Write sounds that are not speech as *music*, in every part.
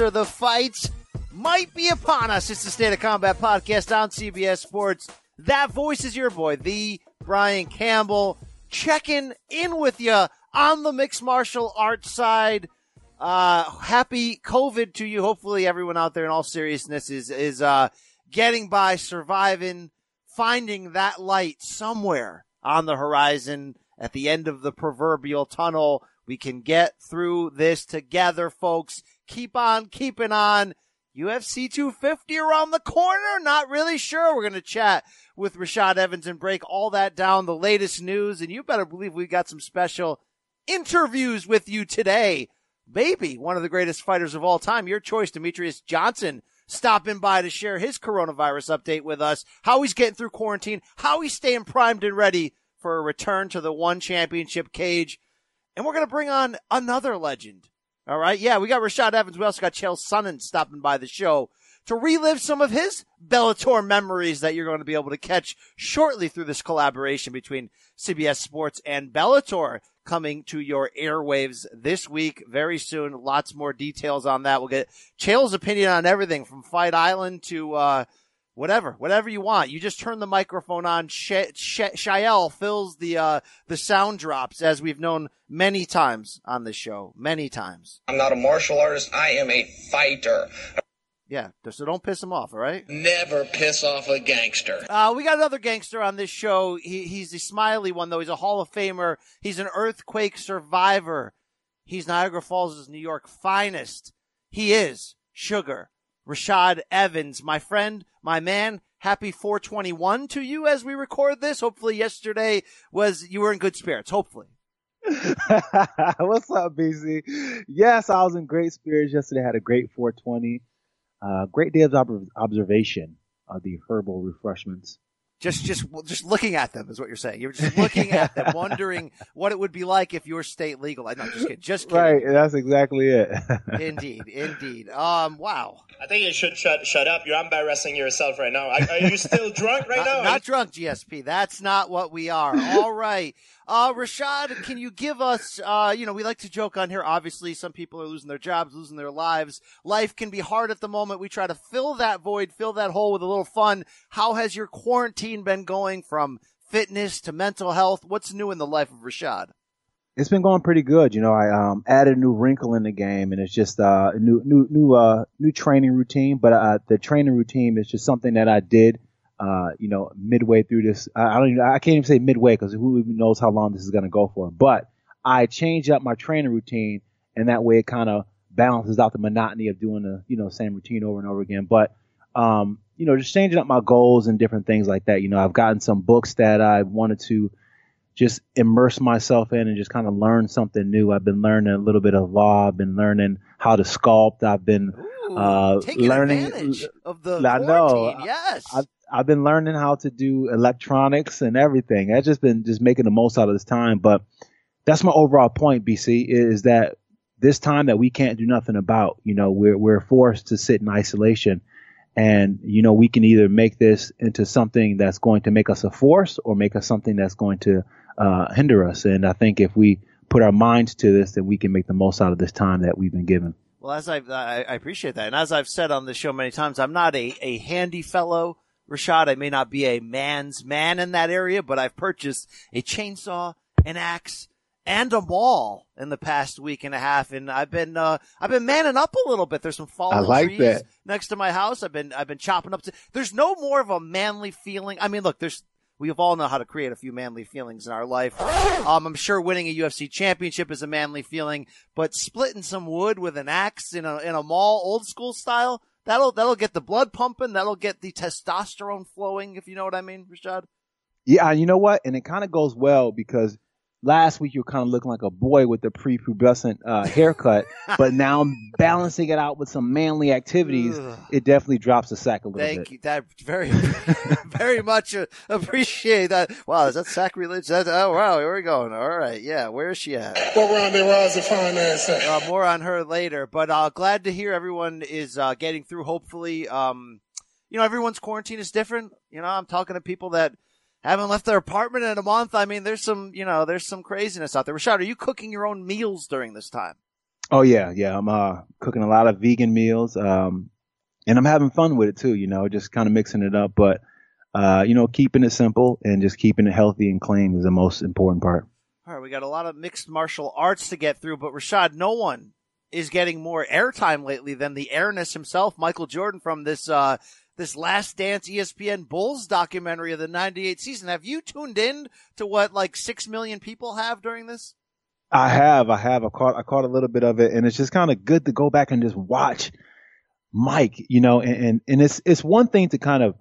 Closer. The fights might be upon us. It's the State of Combat podcast on CBS Sports. That voice is your boy, the Brian Campbell, checking in with you on the mixed martial arts side. Uh, happy COVID to you. Hopefully everyone out there in all seriousness is, is, uh, getting by, surviving, finding that light somewhere on the horizon at the end of the proverbial tunnel. We can get through this together, folks. Keep on keeping on. UFC 250 around the corner. Not really sure. We're going to chat with Rashad Evans and break all that down, the latest news. And you better believe we got some special interviews with you today. Maybe one of the greatest fighters of all time. Your choice, Demetrious Johnson, stopping by to share his coronavirus update with us, how he's getting through quarantine, how he's staying primed and ready for a return to the one championship cage. And we're going to bring on another legend. All right. Yeah, we got Rashad Evans. We also got Chael Sonnen stopping by the show to relive some of his Bellator memories that you're going to be able to catch shortly through this collaboration between CBS Sports and Bellator coming to your airwaves this week very soon. Lots more details on that. We'll get Chael's opinion on everything from Fight Island to, uh, whatever, whatever you want. You just turn the microphone on. Sh- Sh- Shael fills the uh, the sound drops as we've known many times on this show, many times. I'm not a martial artist. I am a fighter. Yeah, so don't piss him off, all right? Never piss off a gangster. Uh, we got another gangster on this show. He, he's the smiley one, though. He's a Hall of Famer. He's an earthquake survivor. He's Niagara Falls' New York finest. He is Sugar. Rashad Evans, my friend, my man. Happy 421 to you as we record this. Hopefully yesterday was, you were in good spirits. Hopefully. *laughs* What's up, BC? Yes, I was in great spirits yesterday. Had a great 420. Uh, great day of ob- observation of the herbal refreshments. Just, just, just looking at them is what you're saying. You're just *laughs* looking at them, wondering what it would be like if your state legal. I know, just kidding. Just kidding. Right, that's exactly it. *laughs* indeed, indeed. Um, wow. I think you should shut shut up. You're embarrassing yourself right now. Are, are you still drunk right not, now? Not drunk, GSP. That's not what we are. All right. Uh, Rashad, can you give us, uh, you know, we like to joke on here. Obviously, some people are losing their jobs, losing their lives. Life can be hard at the moment. We try to fill that void, fill that hole with a little fun. How has your quarantine been going from fitness to mental health? What's new in the life of Rashad? It's been going pretty good. You know, I um, added a new wrinkle in the game, and it's just uh, a new, new, new, uh, new training routine. But uh, the training routine is just something that I did uh, you know, midway through this. I don't even, I can't even say midway because who even knows how long this is going to go for. But I changed up my training routine and that way it kind of balances out the monotony of doing the, you know, same routine over and over again. But, um, you know, just changing up my goals and different things like that. You know, I've gotten some books that I wanted to just immerse myself in and just kind of learn something new. I've been learning a little bit of law. I've been learning how to sculpt. I've been, Ooh, uh, taking learning. advantage of the I know. Yes. I've, I've been learning how to do electronics and everything. I've just been just making the most out of this time. But that's my overall point, BC, is that this time that we can't do nothing about, you know, we're we're forced to sit in isolation. And, you know, we can either make this into something that's going to make us a force or make us something that's going to uh, hinder us. And I think if we put our minds to this, then we can make the most out of this time that we've been given. Well, as I've, I, I appreciate that. And as I've said on the show many times, I'm not a, a handy fellow, Rashad. I may not be a man's man in that area, but I've purchased a chainsaw, an axe, and a mall in the past week and a half, and I've been uh, I've been manning up a little bit. There's some fallen like trees that. next to my house. I've been I've been chopping up. To, there's no more of a manly feeling. I mean, look, there's we all know how to create a few manly feelings in our life. Um, I'm sure winning a UFC championship is a manly feeling, but splitting some wood with an axe in a in a mall, old school style, that'll that'll get the blood pumping. That'll get the testosterone flowing. If you know what I mean, Rashad. Yeah, you know what? And it kind of goes well because last week you were kind of looking like a boy with the prepubescent uh, haircut, *laughs* but now I'm balancing it out with some manly activities. Ugh. It definitely drops the sack a little Thank bit. you. That very, *laughs* very much uh, appreciate that. Wow, is that sacrilege? That, oh wow, here we go. All right, yeah. Where is she at? What round they rise to at? Uh, more on her later. But uh, glad to hear everyone is uh, getting through. Hopefully, um, you know, everyone's quarantine is different. You know, I'm talking to people that haven't left their apartment in a month. I mean, there's some, you know, there's some craziness out there. Rashad, are you cooking your own meals during this time? Oh yeah, yeah. I'm uh, cooking a lot of vegan meals, um, and I'm having fun with it too. You know, just kind of mixing it up, but uh, you know, keeping it simple and just keeping it healthy and clean is the most important part. All right, we got a lot of mixed martial arts to get through, but Rashad, no one is getting more airtime lately than the airness himself, Michael Jordan, from this uh, this Last Dance ESPN Bulls documentary of the '98 season. Have you tuned in to what like six million people have during this? I have, I have. I caught, I caught a little bit of it, and it's just kind of good to go back and just watch Mike. You know, and, and and it's it's one thing to kind of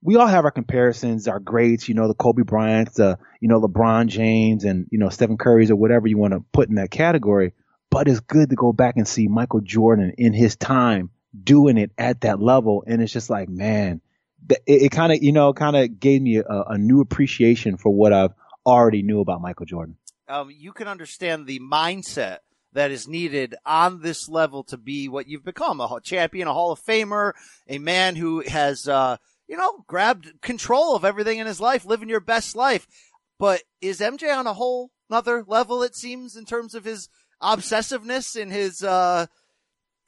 we all have our comparisons, our greats. You know, the Kobe Bryants, the you know LeBron James, and you know Stephen Curry's or whatever you want to put in that category. But it's good to go back and see Michael Jordan in his time doing it at that level, and it's just like, man, it, it kind of you know kind of gave me a, a new appreciation for what I've already knew about Michael Jordan. Um, you can understand the mindset that is needed on this level to be what you've become a champion, a Hall of Famer, a man who has, uh, you know, grabbed control of everything in his life, living your best life. But is MJ on a whole another level, it seems, in terms of his obsessiveness and his, uh,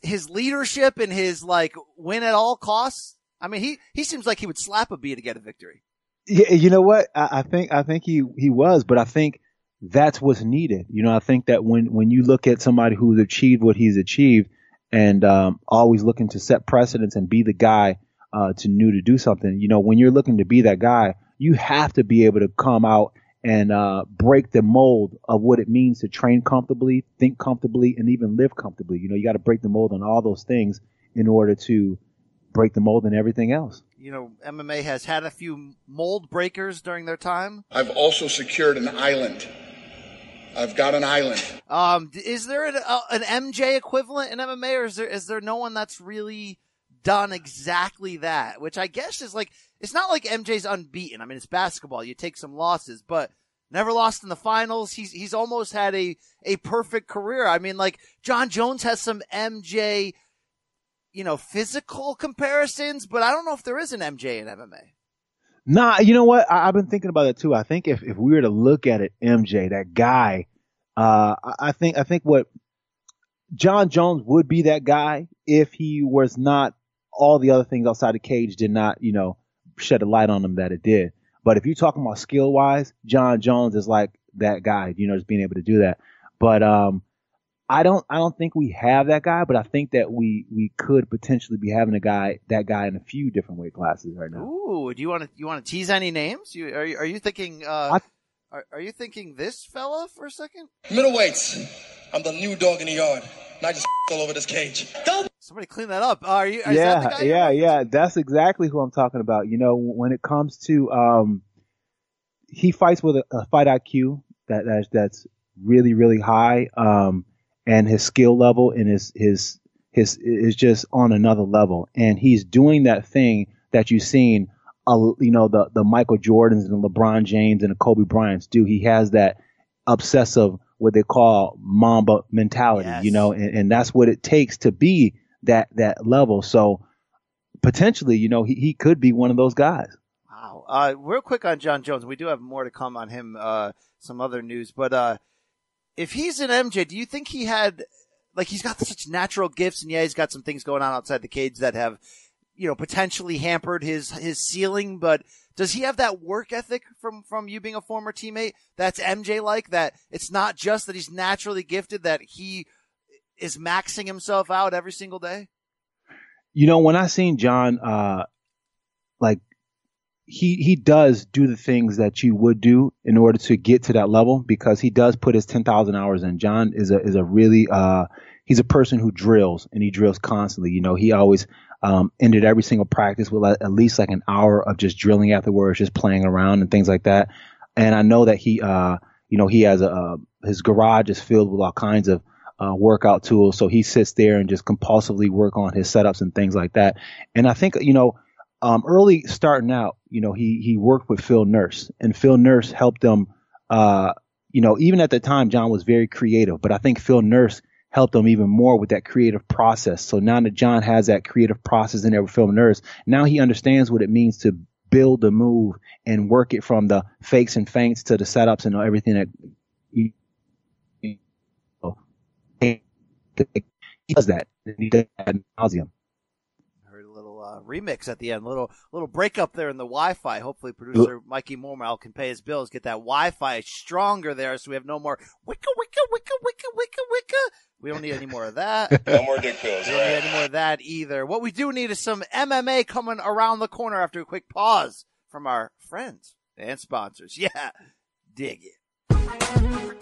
his leadership and his like win at all costs? I mean, he, he seems like he would slap a bee to get a victory. Yeah, you know what? I, I think I think he he was, but I think that's what's needed. You know, I think that when when you look at somebody who's achieved what he's achieved, and um, always looking to set precedents and be the guy uh, to new to do something, you know, when you're looking to be that guy, you have to be able to come out and uh, break the mold of what it means to train comfortably, think comfortably, and even live comfortably. You know, you got to break the mold on all those things in order to break the mold in everything else. You know, MMA has had a few mold breakers during their time. I've also secured an island. I've got an island. Um, is there an, uh, an MJ equivalent in MMA, or is there is there no one that's really done exactly that? Which I guess is like it's not like MJ's unbeaten. I mean, it's basketball. You take some losses, but never lost in the finals. He's he's almost had a a perfect career. I mean, like Jon Jones has some MJ, you know, physical comparisons, but I don't know if there is an MJ in MMA. Nah, you know what? I, I've been thinking about it too. I think if, if we were to look at it, MJ, that guy, uh, I, I think I think what Jon Jones would be that guy if he was not all the other things outside the cage did not, you know, shed a light on him that it did. But if you're talking about skill wise, Jon Jones is like that guy, you know, just being able to do that. But um, I don't I don't think we have that guy, but I think that we we could potentially be having a guy that guy in a few different weight classes right now. Ooh, do you want to you want to tease any names? You are you, are you thinking? Uh, are, are you thinking this fella for a second? Middleweights. I'm the new dog in the yard. and I just *laughs* all over this cage. Don't Somebody clean that up. Are you? The yeah, yeah, yeah. That's exactly who I'm talking about. You know, when it comes to um, he fights with a, a fight IQ that that's that's really really high. Um, and his skill level and his his his is just on another level. And he's doing that thing that you've seen, uh, you know, the the Michael Jordans and LeBron James and the Kobe Bryants do. He has that obsessive what they call Mamba mentality, Yes. you know, and, and that's what it takes to be that that level. So potentially, you know, he, he could be one of those guys. Wow. Uh, real quick on Jon Jones. We do have more to come on him. Uh, some other news, but uh, if he's an MJ, do you think he had like he's got such natural gifts, and yeah, he's got some things going on outside the cage that have you know, potentially hampered his, his ceiling, but does he have that work ethic from, from you being a former teammate that's MJ like that it's not just that he's naturally gifted, that he is maxing himself out every single day? You know, when I seen Jon, uh, like he he does do the things that you would do in order to get to that level because he does put his ten thousand hours in. Jon is a is a really uh he's a person who drills and he drills constantly. You know, he always um, ended every single practice with at least like an hour of just drilling afterwards, just playing around and things like that. And I know that he, uh, you know, he has a, uh, his garage is filled with all kinds of, uh, workout tools. So he sits there and just compulsively work on his setups and things like that. And I think, you know, um, early starting out, you know, he, he worked with Phil Nurse and Phil Nurse helped him, uh, you know, even at the time, Jon was very creative, but I think Phil Nurse helped him even more with that creative process. So now that Jon has that creative process in there with Phil Nurse, now he understands what it means to build the move and work it from the fakes and feints to the setups and everything that he, he does that. He does that nauseum Heard a little uh, remix at the end. Little little breakup there in the Wi-Fi. Hopefully, producer Mikey Mormal can pay his bills, get that Wi-Fi stronger there, so we have no more wicka wicka wicka wicka wicka wicka. We don't need any more of that. *laughs* no more dick pills. We don't need any more of that either. What we do need is some MMA coming around the corner after a quick pause from our friends and sponsors. *laughs* Yeah, dig it.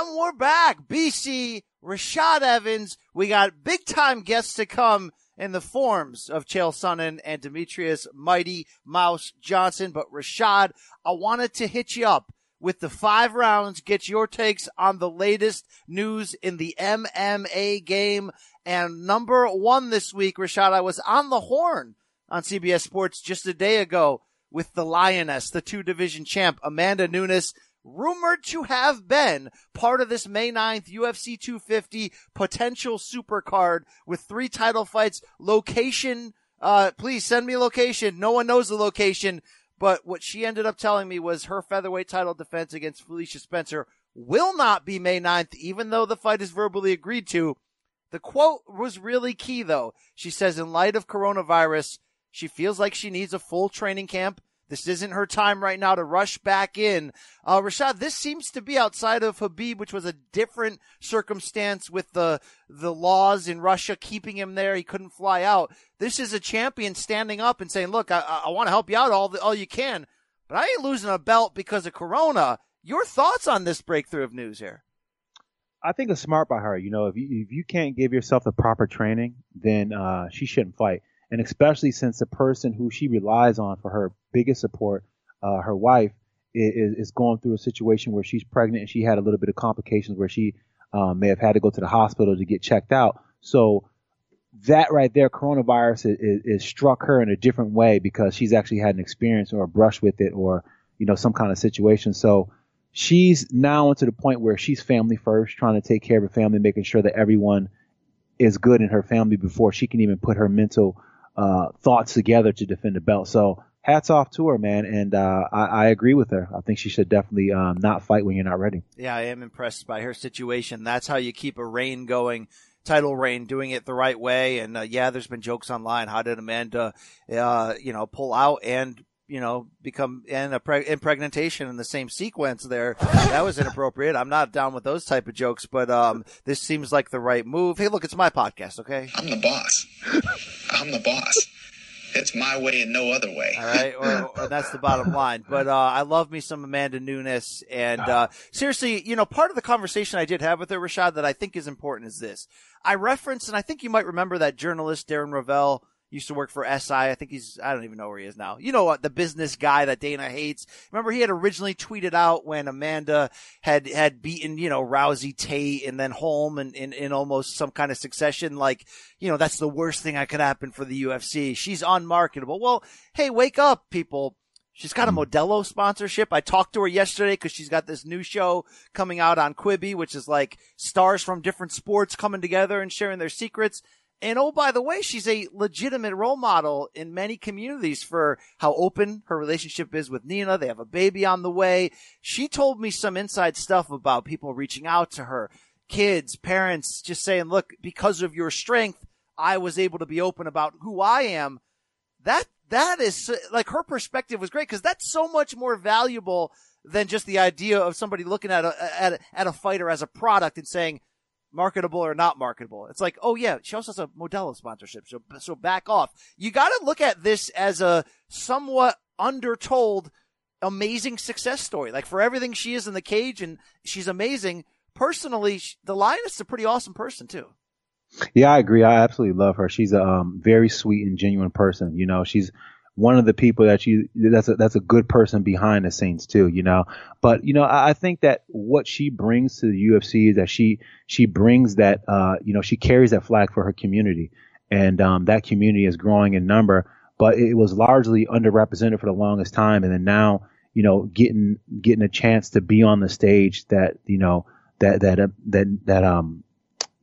And we're back. BC, Rashad Evans. We got big time guests to come in the forms of Chael Sonnen and Demetrious Mighty Mouse Johnson. But Rashad, I wanted to hit you up with the five rounds, get your takes on the latest news in the MMA game. And number one this week, Rashad, I was on the horn on CBS Sports just a day ago with the Lioness, the two division champ, Amanda Nunes rumored to have been part of this May 9th UFC 250 potential super card with three title fights. Location, uh, please send me location. No one knows the location, but what she ended up telling me was her featherweight title defense against Felicia Spencer will not be May 9th, even though the fight is verbally agreed to. The quote was really key though. She says, in light of coronavirus, she feels like she needs a full training camp this isn't her time right now to rush back in. Uh, Rashad, this seems to be outside of Khabib, which was a different circumstance with the, the laws in Russia keeping him there. He couldn't fly out. This is a champion standing up and saying, look, I, I want to help you out all, the, all you can, but I ain't losing a belt because of Corona. Your thoughts on this breakthrough of news here? I think it's smart by her. You know, if you if you can't give yourself the proper training, then uh, she shouldn't fight and especially since the person who she relies on for her biggest support, uh, her wife, is, is, going through a situation where she's pregnant and she had a little bit of complications where she um, may have had to go to the hospital to get checked out. So that right there, coronavirus is, is, struck her in a different way because she's actually had an experience or a brush with it or you know some kind of situation. So she's now into the point where she's family first, trying to take care of her family, making sure that everyone is good in her family before she can even put her mental uh, thoughts together to defend the belt. So hats off to her, man. And uh, I, I, agree with her. I think she should definitely um, not fight when you're not ready. Yeah, I am impressed by her situation. That's how you keep a reign going. Title reign, doing it the right way. And uh, yeah, there's been jokes online. How did Amanda, uh, you know, pull out? And you know, become and a preg- impregnation in the same sequence there. That was inappropriate. I'm not down with those type of jokes, but um, this seems like the right move. Hey, look, it's my podcast, okay? I'm the boss. I'm the boss. It's my way and no other way. All right, or, or that's the bottom line. But uh, I love me some Amanda Nunes, and uh, seriously, you know, part of the conversation I did have with her, Rashad, that I think is important is this. I referenced, and I think you might remember that journalist Darren Rovell used to work for SI. I think he's, I don't even know where he is now. You know what? The business guy that Dana hates. Remember he had originally tweeted out when Amanda had, had beaten, you know, Rousey, Tate, and then Holm and in, in almost some kind of succession. Like, you know, that's the worst thing that could happen for the UFC. She's unmarketable. Well, hey, wake up, people. She's got a hmm. Modelo sponsorship. I talked to her yesterday because she's got this new show coming out on Quibi, which is like stars from different sports coming together and sharing their secrets. And oh, by the way, she's a legitimate role model in many communities for how open her relationship is with Nina. They have a baby on the way. She told me some inside stuff about people reaching out to her, kids, parents, just saying, look, because of your strength, I was able to be open about who I am. That, that is like her perspective was great because that's so much more valuable than just the idea of somebody looking at a, at a, at a fighter as a product and saying, marketable or not marketable. It's like, oh yeah, she also has a Modelo sponsorship, so so back off. You got to look at this as a somewhat undertold, amazing success story. Like for everything she is in the cage, and she's amazing. Personally, the Lioness is a pretty awesome person too. Yeah, I agree. I absolutely love her. She's a um, very sweet and genuine person. You know, she's one of the people that you that's a that's a good person behind the scenes too, you know. But you know, I, I think that what she brings to the UFC is that she she brings that uh you know she carries that flag for her community, and um, that community is growing in number. But it was largely underrepresented for the longest time, and then now you know getting getting a chance to be on the stage that you know that that uh, that that um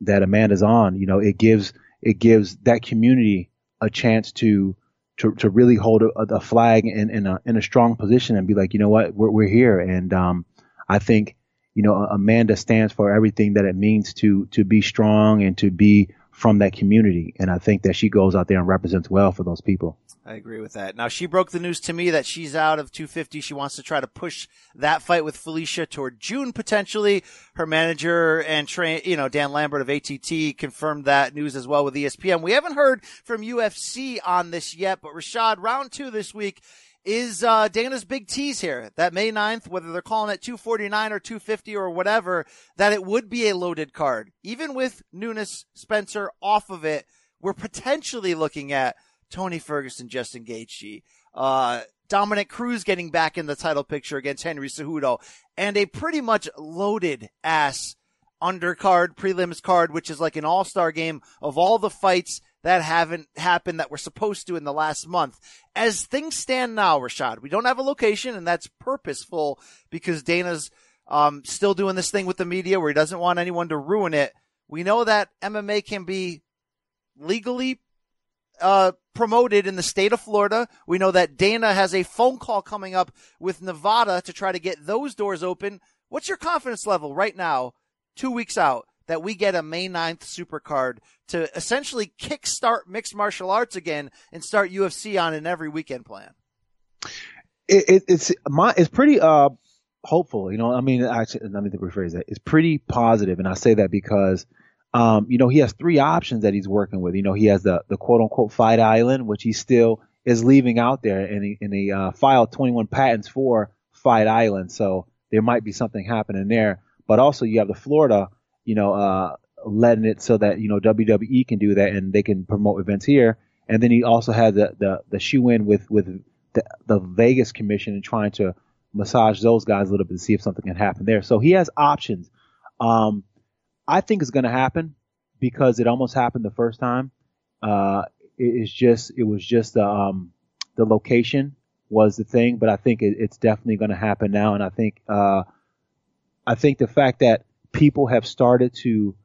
that Amanda's on, you know, it gives it gives that community a chance to to, to really hold a, a flag in, in a in a strong position and be like, you know what, we're we're here. And um, I think you know Amanda stands for everything that it means to to be strong and to be from that community. And I think that she goes out there and represents well for those people. I agree with that. Now she broke the news to me that she's out of 250. She wants to try to push that fight with Felicia toward June potentially. Her manager and train, you know, Dan Lambert of ATT confirmed that news as well with ESPN. We haven't heard from UFC on this yet, but Rashad, round two this week is uh, Dana's big tease here that May 9th, whether they're calling it 249 or 250 or whatever, that it would be a loaded card. Even with Nunes Spencer off of it, we're potentially looking at Tony Ferguson, Justin Gaethje, uh, Dominick Cruz getting back in the title picture against Henry Cejudo, and a pretty much loaded ass undercard prelims card, which is like an all-star game of all the fights that haven't happened that were supposed to in the last month. As things stand now, Rashad, we don't have a location, and that's purposeful because Dana's um, still doing this thing with the media where he doesn't want anyone to ruin it. We know that MMA can be legally uh, promoted in the state of Florida. We know that Dana has a phone call coming up with Nevada to try to get those doors open. What's your confidence level right now, two weeks out, that we get a May 9th supercard to essentially kickstart mixed martial arts again and start UFC on an every weekend plan? It, it, it's my, it's pretty, uh, hopeful. You know, I mean, actually, let me rephrase that. It's pretty positive, and I say that because um, you know, he has three options that he's working with. You know, he has the, the quote unquote fight island, which he still is leaving out there and he, and he uh, filed 21 patents for fight island. So there might be something happening there. But also you have the Florida, you know, uh, letting it so that, you know, WWE can do that and they can promote events here. And then he also had the, the, the shoe in with, with the, the Vegas commission and trying to massage those guys a little bit to see if something can happen there. So he has options. Um, I think it's going to happen because it almost happened the first time. Uh, it, it's just, it was just, um, the location was the thing, but I think it, it's definitely going to happen now. And I think, uh, I think the fact that people have started to,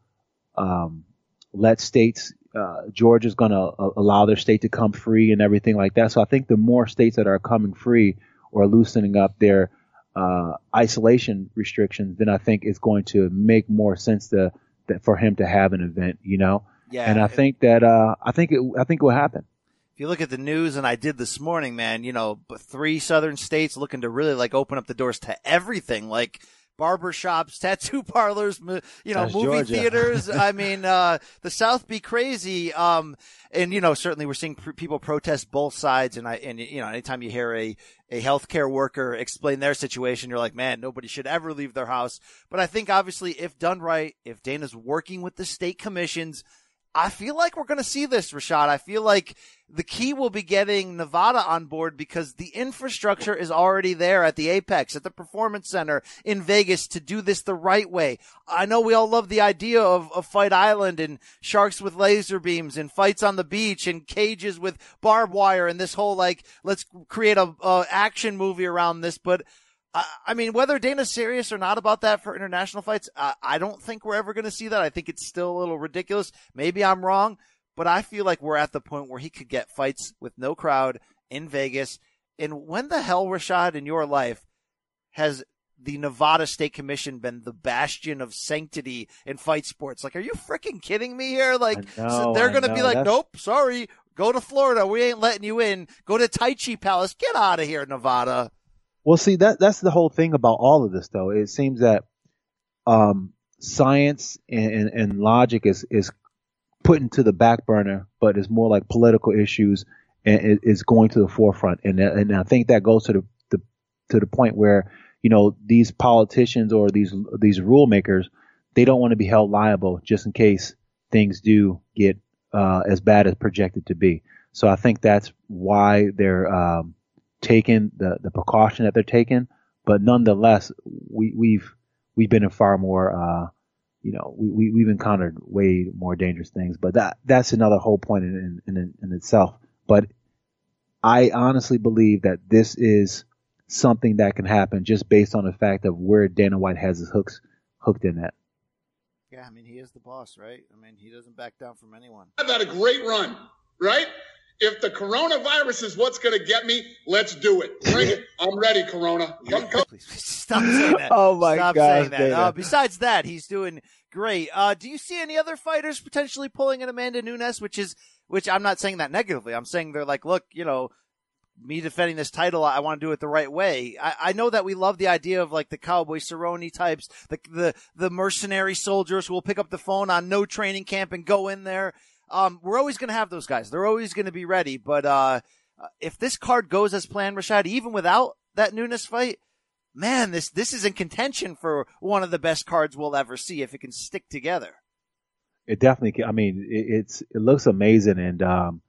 um, let states, uh, Georgia's going to uh, allow their state to come free and everything like that. So I think the more states that are coming free or loosening up their, uh, isolation restrictions, then I think it's going to make more sense to that for him to have an event, you know. Yeah. And I think that uh, I think it I think it will happen. if you look at the news, and I did this morning, man, you know, but three southern states looking to really like open up the doors to everything, like barber shops, tattoo *laughs* parlors, you know, That's movie Georgia. theaters. *laughs* I mean, uh, the South be crazy. Um, and you know, certainly we're seeing pr- people protest both sides. And I, and you know, anytime you hear a, a healthcare worker explain their situation, you're like, man, nobody should ever leave their house. But I think obviously if done right, if Dana's working with the state commissions, I feel like we're going to see this, Rashad. I feel like the key will be getting Nevada on board because the infrastructure is already there at the Apex, at the Performance Center in Vegas to do this the right way. I know we all love the idea of, of Fight Island and sharks with laser beams and fights on the beach and cages with barbed wire and this whole like, let's create a, a action movie around this. But I, I mean, whether Dana's serious or not about that for international fights, I, I don't think we're ever going to see that. I think it's still a little ridiculous. Maybe I'm wrong, but I feel like we're at the point where he could get fights with no crowd in Vegas. And when the hell, Rashad, in your life has the Nevada State Commission been the bastion of sanctity in fight sports? Like, are you freaking kidding me here? Like, know, they're going to be like, That's- nope, sorry, go to Florida. We ain't letting you in. Go to Tachi Palace. Get out of here, Nevada. Well, see that that's the whole thing about all of this, though. It seems that um, science and, and, and logic is is put into the back burner, but it's more like political issues and is going to the forefront. And and I think that goes to the, the to the point where you know these politicians or these these rule makers they don't want to be held liable just in case things do get uh, as bad as projected to be. So I think that's why they're um, taking the, the precaution that they're taking. But nonetheless, we, we've we've been in far more, uh, you know, we, we we've encountered way more dangerous things. But that that's another whole point in in, in, in itself. But I honestly believe that this is something that can happen just based on the fact of where Dana White has his hooks hooked in at. Yeah, I mean, he is the boss, right? I mean, he doesn't back down from anyone. I've had a great run, right? If the coronavirus is what's going to get me, let's do it. Bring *laughs* it. I'm ready, Corona. Come, come. Stop saying that. *laughs* Oh my Stop gosh, saying that. Uh, besides that, he's doing great. Uh, do you see any other fighters potentially pulling an Amanda Nunes? Which is, which I'm not saying that negatively. I'm saying they're like, look, you know, me defending this title, I want to do it the right way. I, I know that we love the idea of like the cowboy Cerrone types, the the the mercenary soldiers who will pick up the phone on no training camp and go in there. Um, we're always going to have those guys. They're always going to be ready. But uh, if this card goes as planned, Rashad, even without that Nunes fight, man, this this is in contention for one of the best cards we'll ever see if it can stick together. It definitely. Can, I mean, it, it's it looks amazing, and um,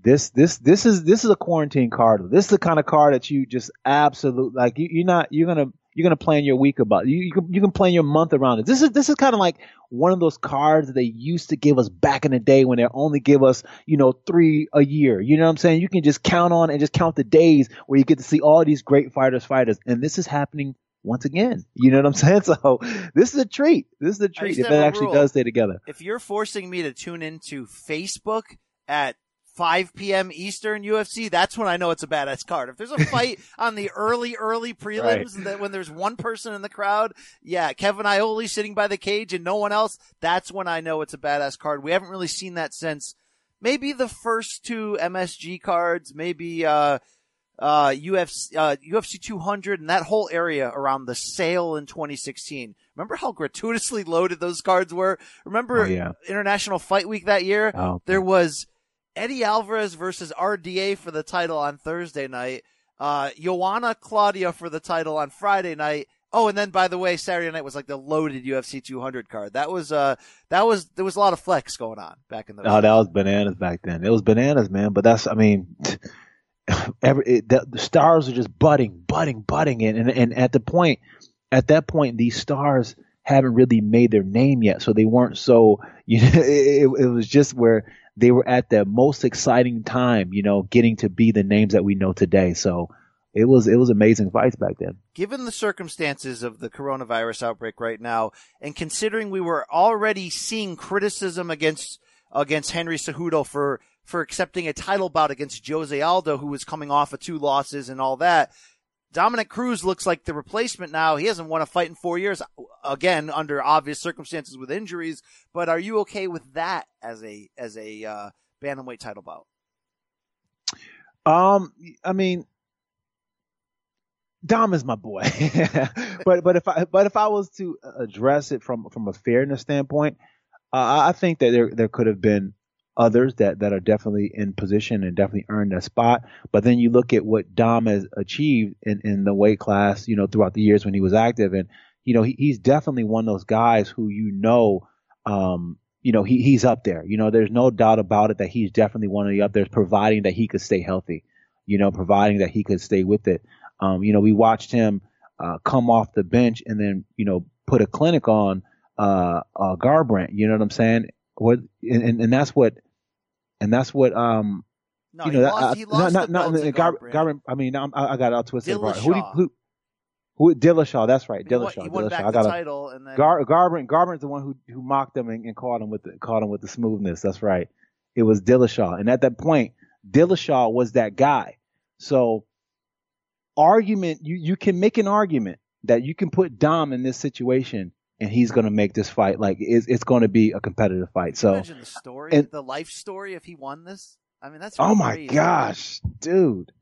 this this this is this is a quarantine card. This is the kind of card that you just absolutely like. You, you're not you're gonna you're gonna plan your week about. You you can, you can plan your month around it. This is this is kind of like one of those cards that they used to give us back in the day when they only give us you know three a year. You know what I'm saying? You can just count on and just count the days where you get to see all these great fighters fighters, and this is happening once again. You know what I'm *laughs* saying? So this is a treat. This is a treat if it actually rule. does stay together. If you're forcing me to tune into Facebook at 5 p.m. Eastern UFC, that's when I know it's a badass card. If there's a *laughs* fight on the early, early prelims that when there's one person in the crowd, yeah, Kevin Iole sitting by the cage and no one else, that's when I know it's a badass card. We haven't really seen that since maybe the first two MSG cards, maybe, uh, uh, UFC, uh, UFC 200 and that whole area around the sale in 2016. Remember how gratuitously loaded those cards were? Remember Oh, yeah. International Fight Week that year? Oh, There was Eddie Alvarez versus RDA for the title on Thursday night. Uh, Joanna Claudia for the title on Friday night. Oh, and then by the way, Saturday night was like the loaded UFC 200 card. That was, uh, that was, there was a lot of flex going on back in the. Oh, that was bananas back then. It was bananas, man. But that's, I mean, *laughs* every it, the, the stars are just budding, budding, budding, and, and and at the point, at that point, these stars haven't really made their name yet, so they weren't so. *laughs* You know, it, it was just where they were at the most exciting time, you know, getting to be the names that we know today. So it was it was amazing fights back then. given the circumstances of the coronavirus outbreak right now, and considering we were already seeing criticism against against Henry Cejudo for for accepting a title bout against Jose Aldo, who was coming off of two losses and all that. Dominick Cruz looks like the replacement now. He hasn't won a fight in four years, again under obvious circumstances with injuries. But are you okay with that as a as a uh, bantamweight title bout? Um, I mean, Dom is my boy, *laughs* but but if I but if I was to address it from from a fairness standpoint, uh, I think that there there could have been others that that are definitely in position and definitely earned a spot. But then you look at what Dom has achieved in in the weight class, you know, throughout the years when he was active, and you know he, he's definitely one of those guys who you know, um, you know he he's up there. You know, there's no doubt about it that he's definitely one of the up there, providing that he could stay healthy. You know, providing that he could stay with it. Um, you know, we watched him uh, come off the bench and then, you know, put a clinic on uh, uh, Garbrandt. You know what I'm saying? What and, and, that's what and that's what um No, you know that, uh, lost not the not, not to Gar, Garbrandt. Garbrandt. I mean, I'm, I I got out twisted. apart. Who, Dillashaw. who who Dillashaw? That's right, Dillashaw. he won Dillashaw. back I the got title and then- Gar, Garbrandt. Garbrandt's the one who who mocked him and, and caught him with the, caught him with the smoothness. That's right. It was Dillashaw, and at that point, Dillashaw was that guy. So argument you you can make an argument that you can put Dom in this situation and he's going to make this fight like it's, it's going to be a competitive fight. So Imagine the story, and- the life story if he won this. I mean, that's oh my crazy. gosh, dude.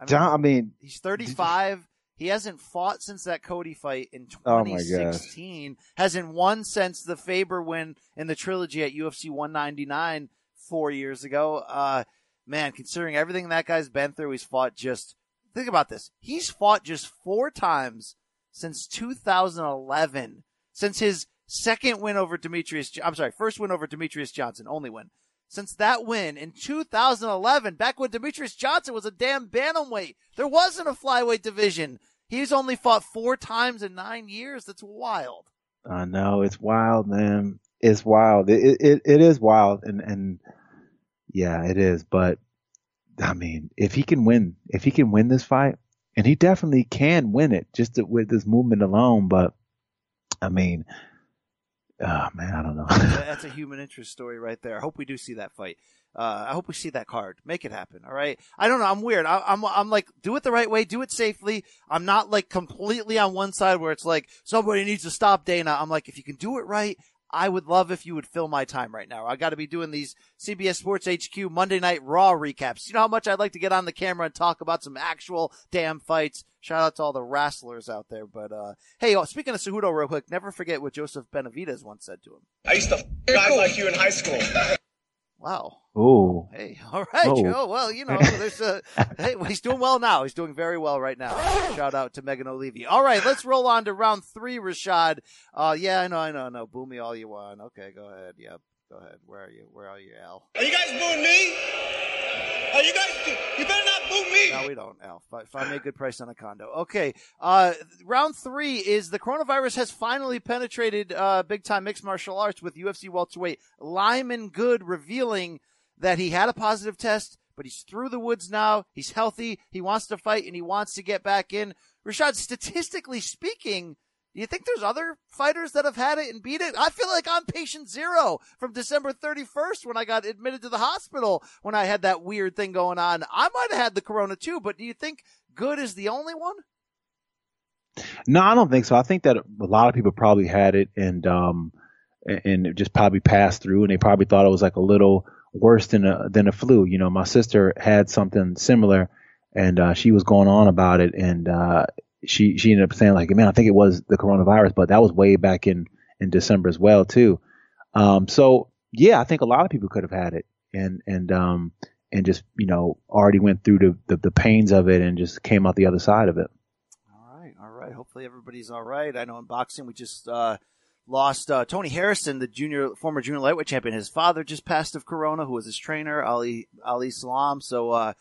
I mean, I mean, He's 35. He hasn't fought since that Cody fight in Oh 2016. hasn't won since the Faber win in the trilogy at UFC 199 four years ago. Uh, man, considering everything that guy's been through, he's fought just. Think about this. He's fought just four times since 2011. Since his second win over Demetrious, I'm sorry, first win over Demetrious Johnson, only win. Since that win in 2011, back when Demetrious Johnson was a damn bantamweight, there wasn't a flyweight division. He's only fought four times in nine years. That's wild. I know it's wild, man. It's wild. It it, it is wild, and and yeah, it is. But I mean, if he can win, if he can win this fight, and he definitely can win it, just to, with this movement alone. But I mean, oh man, I don't know. *laughs* That's a human interest story right there. I hope we do see that fight. Uh, I hope we see that card. Make it happen. All right. I don't know. I'm weird. I, I'm, I'm like, do it the right way. Do it safely. I'm not like completely on one side where it's like somebody needs to stop Dana. I'm like, if you can do it right, I would love if you would fill my time right now. I got to be doing these CBS Sports HQ Monday Night Raw recaps. You know how much I'd like to get on the camera and talk about some actual damn fights. Shout out to all the wrestlers out there. But, uh, hey, oh, speaking of Cejudo real quick, never forget what Joseph Benavidez once said to him. I used to f- guys like you in high school. Wow. Ooh. Hey, *laughs* all right, Oh. Joe. Well, you know, *laughs* there's a. hey, well, he's doing well now. He's doing very well right now. Shout out to Megan Olivi. All right, let's roll on to round three, Rashad. Uh, yeah, I know, I know, I know. Boo me all you want. Okay, go ahead. Yep, go ahead. Where are you? Where are you, Al? Are you guys booing me? Are you guys? You better not boo me. No, we don't, Al. Fi- Find me a good price on a condo. Okay. Uh, round three is the coronavirus has finally penetrated uh, big time mixed martial arts with UFC welterweight Lyman Good revealing that he had a positive test, but he's through the woods now. He's healthy. He wants to fight and he wants to get back in. Rashad, statistically speaking, do you think there's other fighters that have had it and beat it? I feel like I'm patient zero from December 31st when I got admitted to the hospital when I had that weird thing going on. I might have had the corona too, but do you think Good is the only one? No, I don't think so. I think that a lot of people probably had it and um and it just probably passed through and they probably thought it was like a little worse than a than a flu. You know, my sister had something similar and uh she was going on about it and uh she she ended up saying like, "Man, I think it was the coronavirus, but that was way back in in December as well too." Um so yeah, I think a lot of people could have had it and and um and just, you know, already went through the the, the pains of it and just came out the other side of it. All right, all right. Hopefully everybody's all right. I know in boxing we just uh, lost uh, Tony Harrison, the junior former junior lightweight champion. His father just passed of corona, who was his trainer, Ali Ali Salam. So, uh,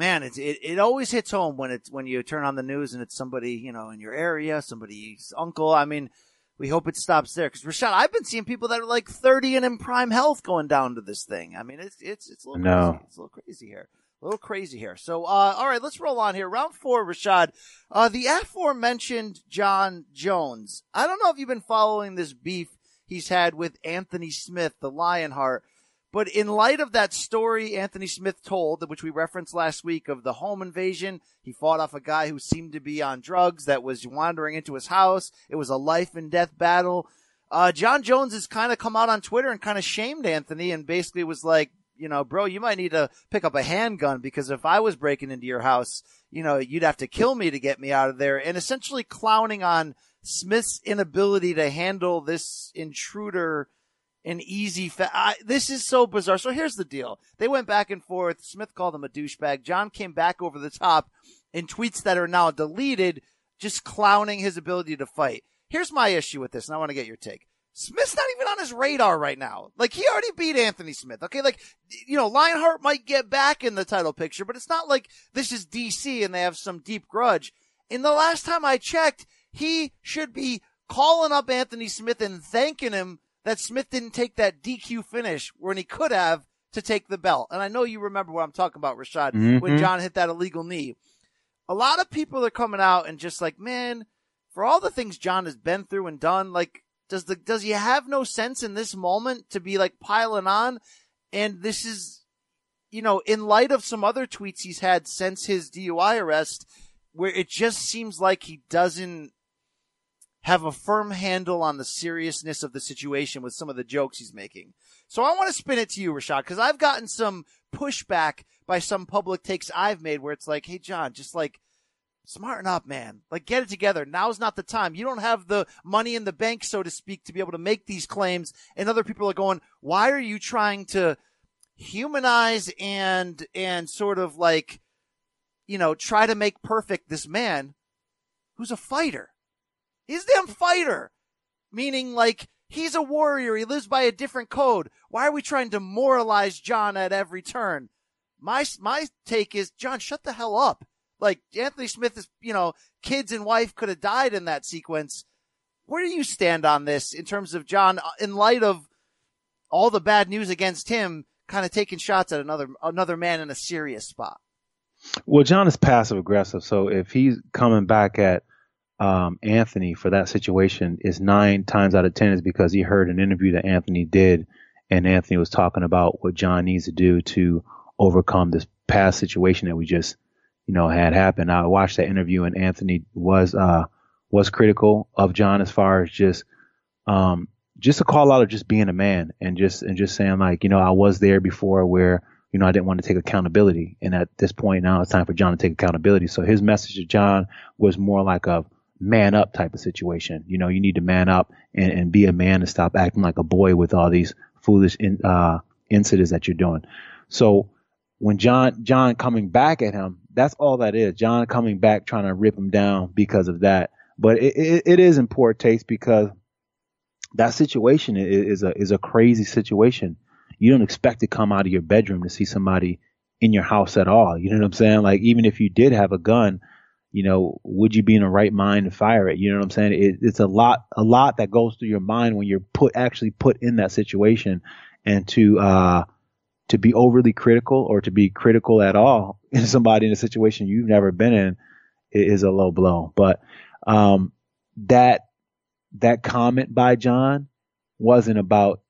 man, it's, it it always hits home when it's when you turn on the news and it's somebody you know in your area, somebody's uncle. I mean. We hope it stops there because Rashad, I've been seeing people that are like 30 and in prime health going down to this thing. I mean, it's it's it's a little No. crazy. It's a little crazy here. A little crazy here. So, uh, all right, let's roll on here. Round four, Rashad. Uh, the aforementioned Jon Jones. I don't know if you've been following this beef he's had with Anthony Smith, the Lionheart, but in light of that story Anthony Smith told, which we referenced last week of the home invasion, he fought off a guy who seemed to be on drugs that was wandering into his house. It was a life and death battle. Uh, Jon Jones has kind of come out on Twitter and kind of shamed Anthony and basically was like, you know, bro, you might need to pick up a handgun because if I was breaking into your house, you know, you'd have to kill me to get me out of there. And essentially clowning on Smith's inability to handle this intruder in easy fa- I, this is so bizarre. So here's the deal. They went back and forth. Smith called him a douchebag. Jon came back over the top in tweets that are now deleted, just clowning his ability to fight. Here's my issue with this, and I want to get your take. Smith's not even on his radar right now. Like he already beat Anthony Smith. Okay, like you know, Lionheart might get back in the title picture, but it's not like this is DC and they have some deep grudge. In the last time I checked, he should be calling up Anthony Smith and thanking him that Smith didn't take that DQ finish when he could have to take the belt. And I know you remember what I'm talking about, Rashad, Mm-hmm. when Jon hit that illegal knee. A lot of people are coming out and just like, man, for all the things Jon has been through and done, like, does the, does he have no sense in this moment to be like piling on? And this is, you know, in light of some other tweets he's had since his DUI arrest, where it just seems like he doesn't have a firm handle on the seriousness of the situation with some of the jokes he's making. So I want to spin it to you, Rashad, because I've gotten some pushback by some public takes I've made where it's like, hey, Jon, just like, smarten up, man. Like, get it together. Now's not the time. You don't have the money in the bank, so to speak, to be able to make these claims. And other people are going, why are you trying to humanize and, and sort of like, you know, try to make perfect this man who's a fighter? He's a damn fighter. Meaning like, he's a warrior. He lives by a different code. Why are we trying to moralize Jon at every turn? My, my take is, Jon, shut the hell up. Like, Anthony Smith is, you know, kids and wife could have died in that sequence. Where do you stand on this in terms of Jon, uh, in light of all the bad news against him, kind of taking shots at another, another man in a serious spot? Well, Jon is passive aggressive, so if he's coming back at um, Anthony for that situation, is nine times out of ten is because he heard an interview that Anthony did, and Anthony was talking about what Jon needs to do to overcome this past situation that we just, you know, had happen. I watched that interview, and Anthony was uh, was critical of Jon as far as just um, just a call out of just being a man and just and just saying like, you know, I was there before where you know, I didn't want to take accountability. And at this point now it's time for Jon to take accountability. So his message to Jon was more like a man up type of situation. You know, you need to man up and, and be a man and stop acting like a boy with all these foolish in, uh, incidents that you're doing. So when Jon, Jon coming back at him, that's all that is. Jon coming back trying to rip him down because of that. But it, it, it is in poor taste because that situation is, is a, is a crazy situation you don't expect to come out of your bedroom to see somebody in your house at all. You know what I'm saying? Like even if you did have a gun, you know, would you be in the right mind to fire it? You know what I'm saying? It, it's a lot, a lot that goes through your mind when you're put actually put in that situation, and to uh to be overly critical or to be critical at all *laughs* in somebody in a situation you've never been in is a low blow. But um that that comment by Jon wasn't about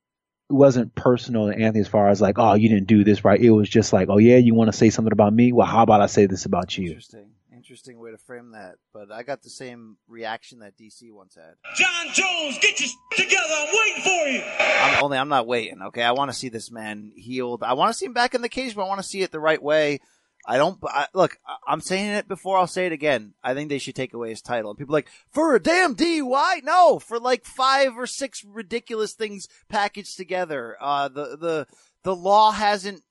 it wasn't personal to Anthony as far as like, oh, you didn't do this right. It was just like, oh yeah, you want to say something about me? Well, how about I say this about you? Interesting. Interesting way to frame that. But I got the same reaction that DC once had. Jon Jones, get your together. I'm waiting for you. I'm only I'm not waiting, okay? I want to see this man healed. I want to see him back in the cage, but I want to see it the right way. I don't I, look. I'm saying it before. I'll say it again. I think they should take away his title. And people are like for a damn DUI. No, for like five or six ridiculous things packaged together. Uh, the the the law hasn't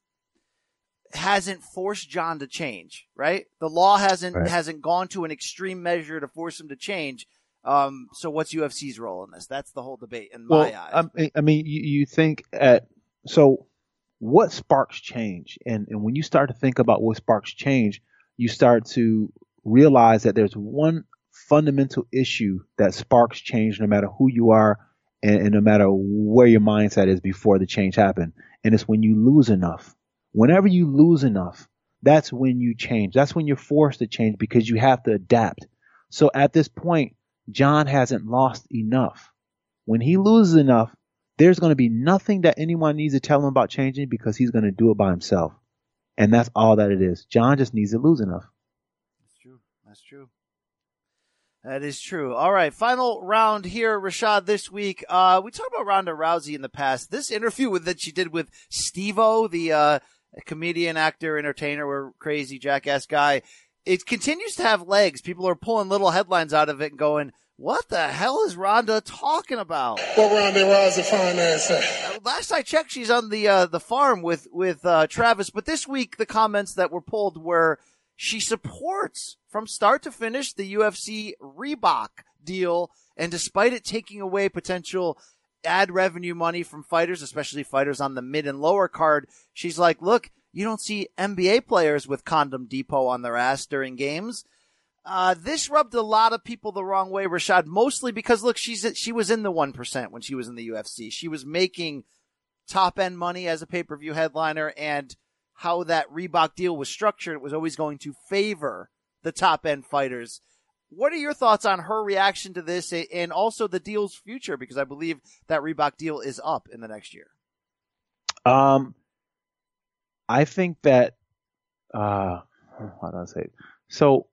hasn't forced Jon to change. Right? The law hasn't Right. hasn't gone to an extreme measure to force him to change. Um, so what's UFC's role in this? That's the whole debate in my eyes. I mean, I mean, you, you think at so what sparks change, and and when you start to think about what sparks change, you start to realize that there's one fundamental issue that sparks change, no matter who you are, and, and no matter where your mindset is before the change happened, and it's when you lose enough. Whenever you lose enough, that's when you change. That's when you're forced to change because you have to adapt. So at this point, Jon hasn't lost enough. When he loses enough, there's going to be nothing that anyone needs to tell him about changing because he's going to do it by himself. And that's all that it is. Jon just needs to lose enough. That's true. That's true. That is true. All right, final round here, Rashad. This week, uh, we talked about Ronda Rousey in the past. This interview with that she did with Steve-O, the uh, comedian, actor, entertainer, or crazy jackass guy, it continues to have legs. People are pulling little headlines out of it and going, "What the hell is Ronda talking about?" What Ronda Rousey fine ass? Last I checked, she's on the uh, the farm with with uh, Travis. But this week, the comments that were pulled were she supports from start to finish the UFC Reebok deal, and despite it taking away potential ad revenue money from fighters, especially fighters on the mid and lower card, she's like, "Look, you don't see NBA players with Condom Depot on their ass during games." Uh, this rubbed a lot of people the wrong way, Rashad, mostly because look, she's, she was in the 1% when she was in the UFC. She was making top end money as a pay per view headliner and how that Reebok deal was structured, it was always going to favor the top end fighters. What are your thoughts on her reaction to this and also the deal's future? Because I believe that Reebok deal is up in the next year. Um, I think that, uh, how do I say it? So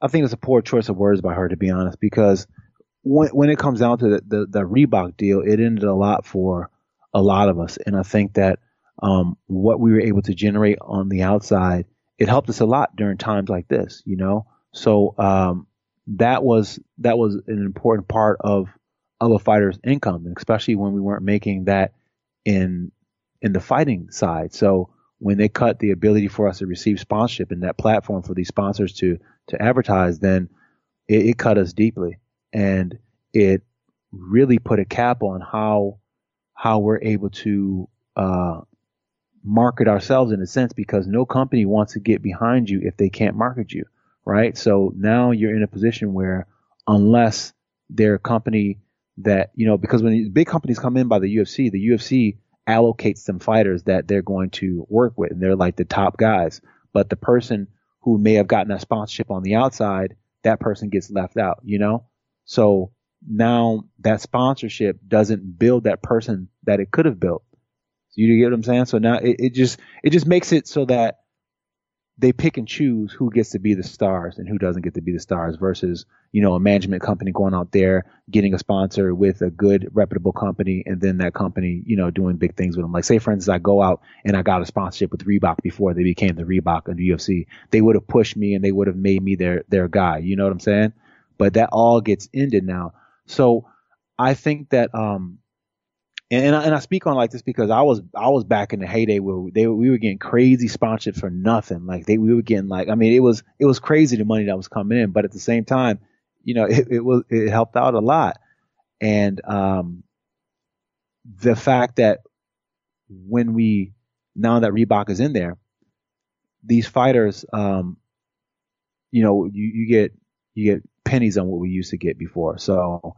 I think it's a poor choice of words by her, to be honest, because when, when it comes down to the, the, the Reebok deal, it ended a lot for a lot of us. And I think that, um, what we were able to generate on the outside, it helped us a lot during times like this, you know? So, um, that was, that was an important part of, of a fighter's income, especially when we weren't making that in, in the fighting side. So when they cut the ability for us to receive sponsorship and that platform for these sponsors to, to advertise, then it, it cut us deeply and it really put a cap on how, how we're able to, uh, market ourselves in a sense because no company wants to get behind you if they can't market you, right? So now you're in a position where unless they're a company that, you know, because when big companies come in by the UFC, the UFC allocates some fighters that they're going to work with and they're like the top guys. But the person who may have gotten that sponsorship on the outside, that person gets left out, you know? So now that sponsorship doesn't build that person that it could have built. You get what I'm saying? So now it, it just it just makes it so that they pick and choose who gets to be the stars and who doesn't get to be the stars versus, you know, a management company going out there, getting a sponsor with a good reputable company and then that company, you know, doing big things with them. Like say for instance, I go out and I got a sponsorship with Reebok before they became the Reebok and the UFC. They would have pushed me and they would have made me their, their guy. You know what I'm saying? But that all gets ended now. So I think that, um, and and I, and I speak on like this because I was I was back in the heyday where they we were getting crazy sponsorships for nothing. Like they we were getting like I mean it was it was crazy the money that was coming in, but at the same time, you know *laughs* it, it was it helped out a lot. And um, the fact that when we now that Reebok is in there, these fighters, um, you know, you, you get you get pennies on what we used to get before. So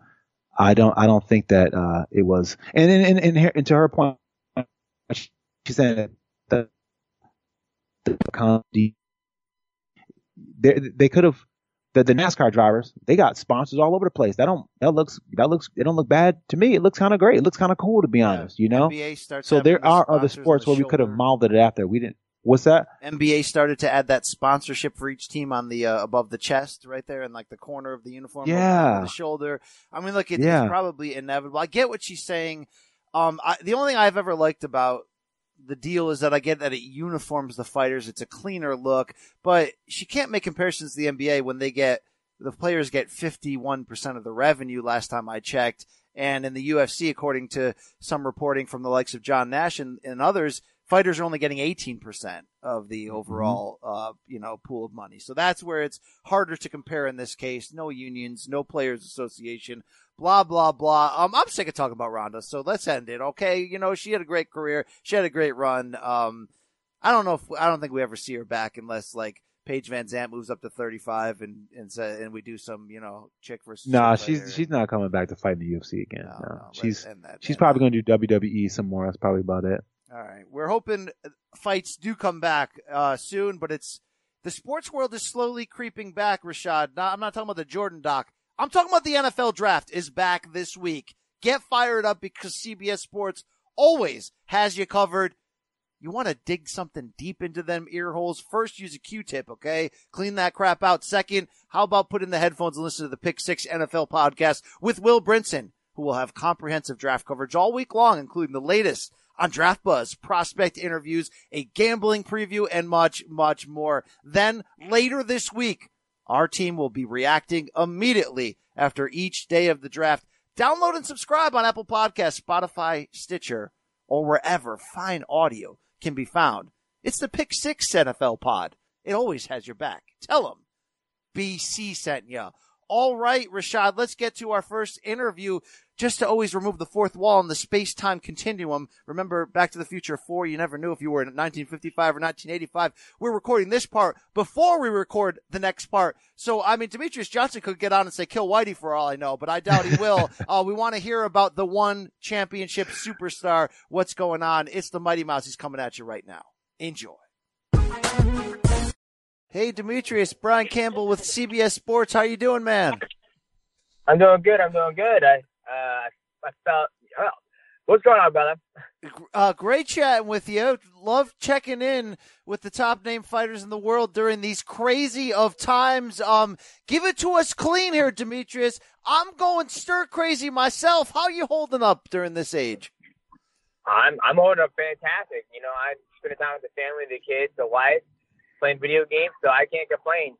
I don't I don't think that uh, it was and and and, and, and to her point she said that the comedy they they could have the, the NASCAR drivers they got sponsors all over the place. That don't that looks that looks it don't look bad to me. It looks kind of great. It looks kind of cool to be honest you know? So there are other sports where we could have molded it after. We didn't What's that? NBA started to add that sponsorship for each team on the uh, above the chest, right there, in like the corner of the uniform, yeah, the shoulder. I mean, look, it, yeah. it's probably inevitable. I get what she's saying. Um, I, the only thing I've ever liked about the deal is that I get that it uniforms the fighters. It's a cleaner look, but she can't make comparisons to the NBA when they get the players get 51% of the revenue last time I checked. And in the UFC, according to some reporting from the likes of John Nash and, and others, fighters are only getting 18% of the Mm-hmm. overall, uh, you know, pool of money. So that's where it's harder to compare in this case. No unions, no players association, blah, blah, blah. Um, I'm sick of talking about Ronda. So let's end it. Okay. You know, she had a great career. She had a great run. Um, I don't know if, I don't think we ever see her back unless like Paige VanZant moves up to 35 and, and say, and we do some, you know, chick versus. Nah, chick she's she's not coming back to fight in the UFC again. No, No, no, she's she's probably going to do WWE some more. That's probably about it. All right. We're hoping fights do come back uh, soon, but it's the sports world is slowly creeping back, Rashad. Now, I'm not talking about the Jordan doc. I'm talking about the NFL draft is back this week. Get fired up because CBS Sports always has you covered. you want to dig something deep into them ear holes, first use a Q-tip, okay? Clean that crap out. Second, how about put in the headphones and listen to the Pick Six NFL podcast with Will Brinson, who will have comprehensive draft coverage all week long, including the latest on Draft Buzz, prospect interviews, a gambling preview, and much, much more. Then later this week, our team will be reacting immediately after each day of the draft. Download and subscribe on Apple Podcasts, Spotify, Stitcher, or wherever fine audio can be found. It's the Pick Six NFL pod. It always has your back. Tell them BC sent you. All right, Rashad, let's get to our first interview just to always remove the fourth wall in the space time continuum. Remember Back to the Future 4, you never knew if you were in 1955 or 1985. We're recording this part before we record the next part. So, I mean, Demetrious Johnson could get on and say kill Whitey for all I know, but I doubt he will. *laughs* uh, we want to hear about the one championship superstar. What's going on? It's the Mighty Mouse. He's coming at you right now. Enjoy. Hey, Demetrious, Brian Campbell with CBS Sports. How you doing, man? I'm doing good. I'm doing good. I uh, I felt. Well, what's going on, brother? Uh, great chatting with you. Love checking in with the top name fighters in the world during these crazy of times. Um, give it to us clean here, Demetrious. I'm going stir crazy myself. How you holding up during this age? I'm I'm holding up fantastic. You know, I'm spending time with the family, the kids, the wife playing video games, so I can't complain.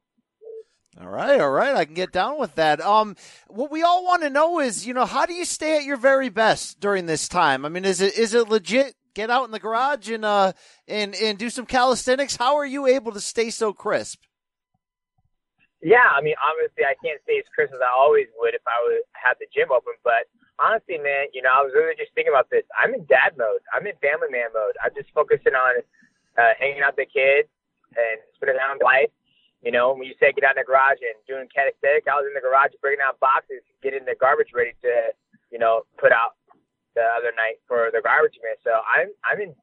All right, all right, I can get down with that. Um, what we all want to know is, you know, how do you stay at your very best during this time? I mean, is it is it legit? Get out in the garage and uh and and do some calisthenics. How are you able to stay so crisp? Yeah, I mean, obviously, I can't stay as crisp as I always would if I would have the gym open. But honestly, man, you know, I was really just thinking about this. I'm in dad mode. I'm in family man mode. I'm just focusing on uh, hanging out with the kids, and spending time with life. You know, when you say get out in the garage and doing kinesthetic, I was in the garage bringing out boxes, getting the garbage ready to, you know, put out the other night for the garbage man. So I'm I'm in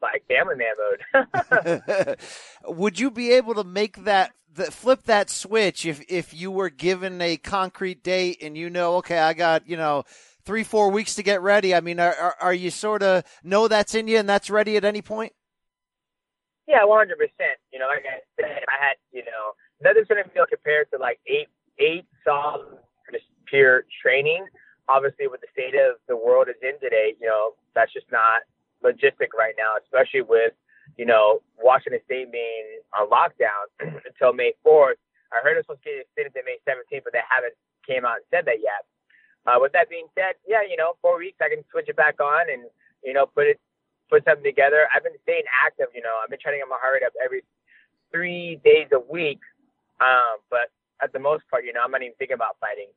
like family man mode. *laughs* *laughs* Would you be able to make that the, flip that switch if if you were given a concrete date and you know, okay, I got you know three four weeks to get ready? I mean, are are, are you sort of know that's in you and that's ready at any point? Yeah, one hundred percent. You know, like I said, I had you know nothing's gonna feel compared to like eight eight solid just pure training. Obviously, with the state of the world is in today, you know that's just not logistic right now, especially with you know Washington State being on lockdown *clears throat* until May fourth. I heard it's supposed to get extended to May seventeenth, but they haven't came out and said that yet. Uh, with that being said, yeah, you know, four weeks I can switch it back on and you know put it put something together. I've been staying active. You know, I've been trying to get my heart rate up every three days a week. Um, but at the most part, you know, I'm not even thinking about fighting.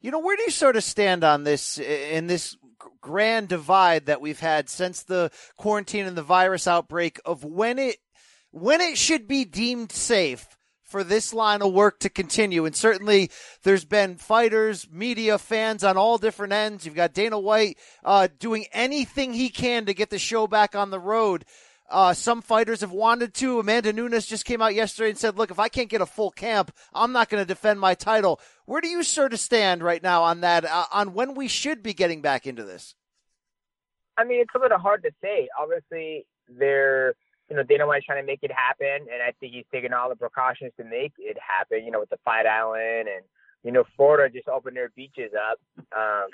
You know, where do you sort of stand on this in this grand divide that we've had since the quarantine and the virus outbreak of when it when it should be deemed safe for this line of work to continue. And certainly there's been fighters, media, fans on all different ends. You've got Dana White uh, doing anything he can to get the show back on the road. Uh, some fighters have wanted to. Amanda Nunes just came out yesterday and said, look, if I can't get a full camp, I'm not going to defend my title. Where do you sort of stand right now on that, uh, on when we should be getting back into this? I mean, it's a little hard to say. Obviously, there you know, Dana White's trying to make it happen, and I think he's taking all the precautions to make it happen. You know, with the Fight Island, and you know, Florida just opened their beaches up. Um,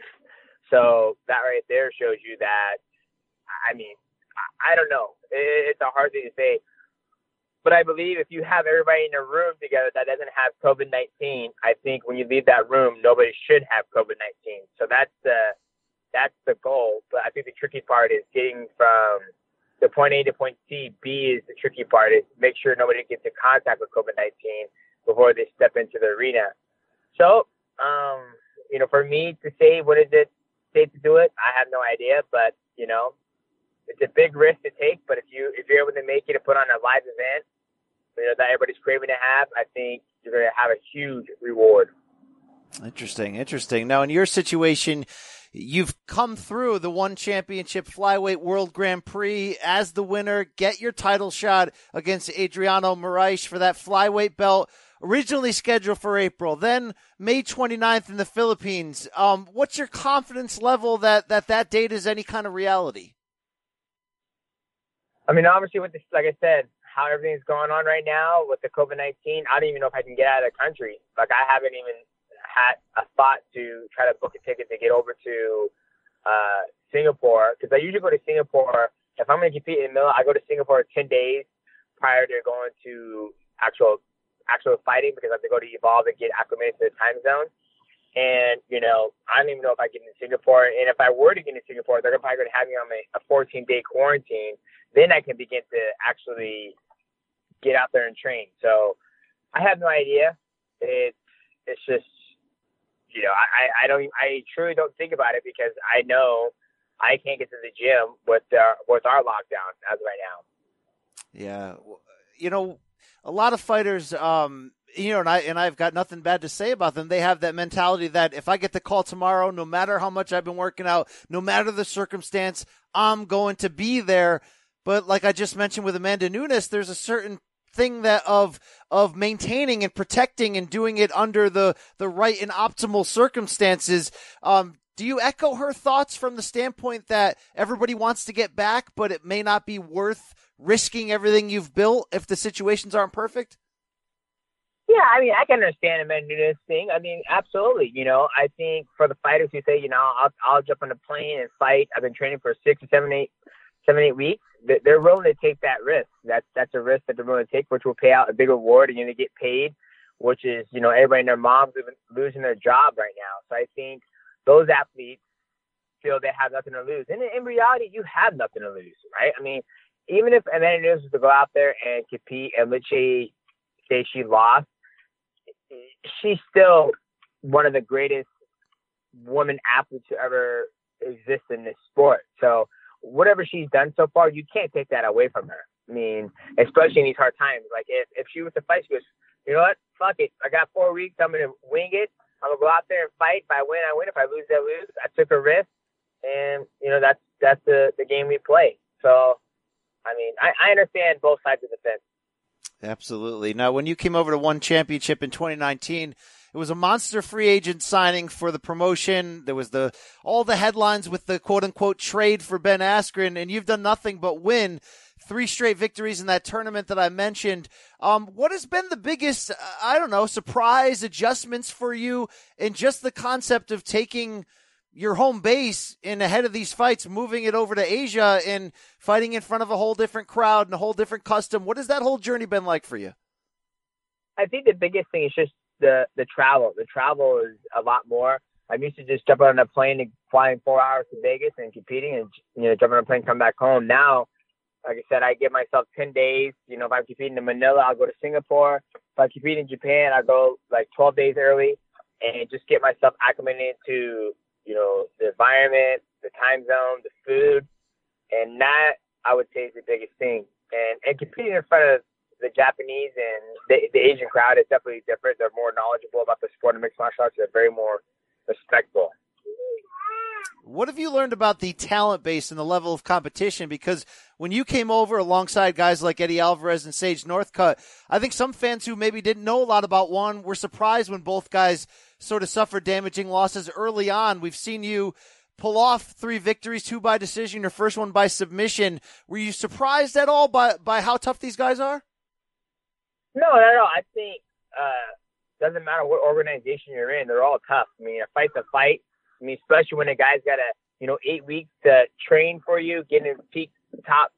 so that right there shows you that. I mean, I, don't know. It's a hard thing to say, but I believe if you have everybody in a room together that doesn't have COVID nineteen, I think when you leave that room, nobody should have COVID nineteen. So that's the that's the goal. But I think the tricky part is getting from the point A to point C. B is the tricky part is make sure nobody gets in contact with COVID-19 before they step into the arena. So, um, you know, for me to say what is it safe to do it, I have no idea, but you know, it's a big risk to take. But if you if you're able to make it and put on a live event, you know that everybody's craving to have, I think you're going to have a huge reward. Interesting, interesting. Now, in your situation, You've come through the one championship flyweight world grand prix as the winner. Get your title shot against Adriano Moraes for that flyweight belt. Originally scheduled for April, then May 29th in the Philippines. Um, what's your confidence level that, that that date is any kind of reality? I mean, obviously, with this, like I said, how everything's going on right now with the COVID 19, I don't even know if I can get out of the country. Like, I haven't even had a thought to try to book a ticket to get over to uh, Singapore because I usually go to Singapore. If I'm going to compete in Manila, I go to Singapore 10 days prior to going to actual actual fighting because I have to go to Evolve and get acclimated to the time zone. And, you know, I don't even know if I get in Singapore. And if I were to get in Singapore, they're probably going to have me on a 14 day quarantine. Then I can begin to actually get out there and train. So I have no idea. It's, it's just, you know, I, I don't, I truly don't think about it because I know I can't get to the gym with our, with our lockdown as of right now. Yeah. You know, a lot of fighters, um, you know, and I and I've got nothing bad to say about them. They have that mentality that if I get the call tomorrow, no matter how much I've been working out, no matter the circumstance, I'm going to be there. But like I just mentioned with Amanda Nunes, there's a certain thing that of of maintaining and protecting and doing it under the the right and optimal circumstances. Um, do you echo her thoughts from the standpoint that everybody wants to get back, but it may not be worth risking everything you've built if the situations aren't perfect? Yeah, I mean, I can understand Amanda Nunes thing. I mean, absolutely. You know, I think for the fighters who say, you know, I'll I'll jump on a plane and fight. I've been training for six or seven, eight, seven, eight weeks. They're willing to take that risk. That's that's a risk that they're willing to take, which will pay out a big reward, and you're gonna get paid. Which is, you know, everybody and their moms losing their job right now. So I think those athletes feel they have nothing to lose. And in reality, you have nothing to lose, right? I mean, even if Amanda Nunes was to go out there and compete and let's say, say she lost, she's still one of the greatest woman athletes to ever exist in this sport. So whatever she's done so far, you can't take that away from her. I mean, especially in these hard times. Like if, if she was to fight, she goes, you know what? Fuck it. I got four weeks. I'm gonna wing it. I'm gonna go out there and fight. If I win, I win. If I lose, I lose. I took a risk, and you know that's that's the the game we play. So, I mean, I, I understand both sides of the fence. Absolutely. Now, when you came over to one championship in 2019, it was a monster free agent signing for the promotion. There was the all the headlines with the quote unquote trade for Ben Askren, and you've done nothing but win three straight victories in that tournament that I mentioned. Um, what has been the biggest, I don't know, surprise adjustments for you in just the concept of taking your home base in ahead of these fights, moving it over to Asia and fighting in front of a whole different crowd and a whole different custom. What has that whole journey been like for you? I think the biggest thing is just the the travel. The travel is a lot more. I'm used to just jumping on a plane and flying four hours to Vegas and competing, and you know jumping on a plane, come back home. Now, like I said, I give myself ten days. You know, if I'm competing in Manila, I'll go to Singapore. If I compete in Japan, I go like 12 days early and just get myself acclimated to you know, the environment, the time zone, the food, and that I would say is the biggest thing. And and competing in front of the Japanese and the, the Asian crowd is definitely different. They're more knowledgeable about the sport of mixed martial arts. They're very more respectful. What have you learned about the talent base and the level of competition? Because when you came over alongside guys like Eddie Alvarez and Sage Northcutt, I think some fans who maybe didn't know a lot about one were surprised when both guys sort of suffered damaging losses early on. We've seen you pull off three victories, two by decision, your first one by submission. Were you surprised at all by, by how tough these guys are? No, no, no. I think uh, doesn't matter what organization you're in, they're all tough. I mean, a fight's a fight. I mean, especially when a guy's got a you know eight weeks to train for you, get in peak top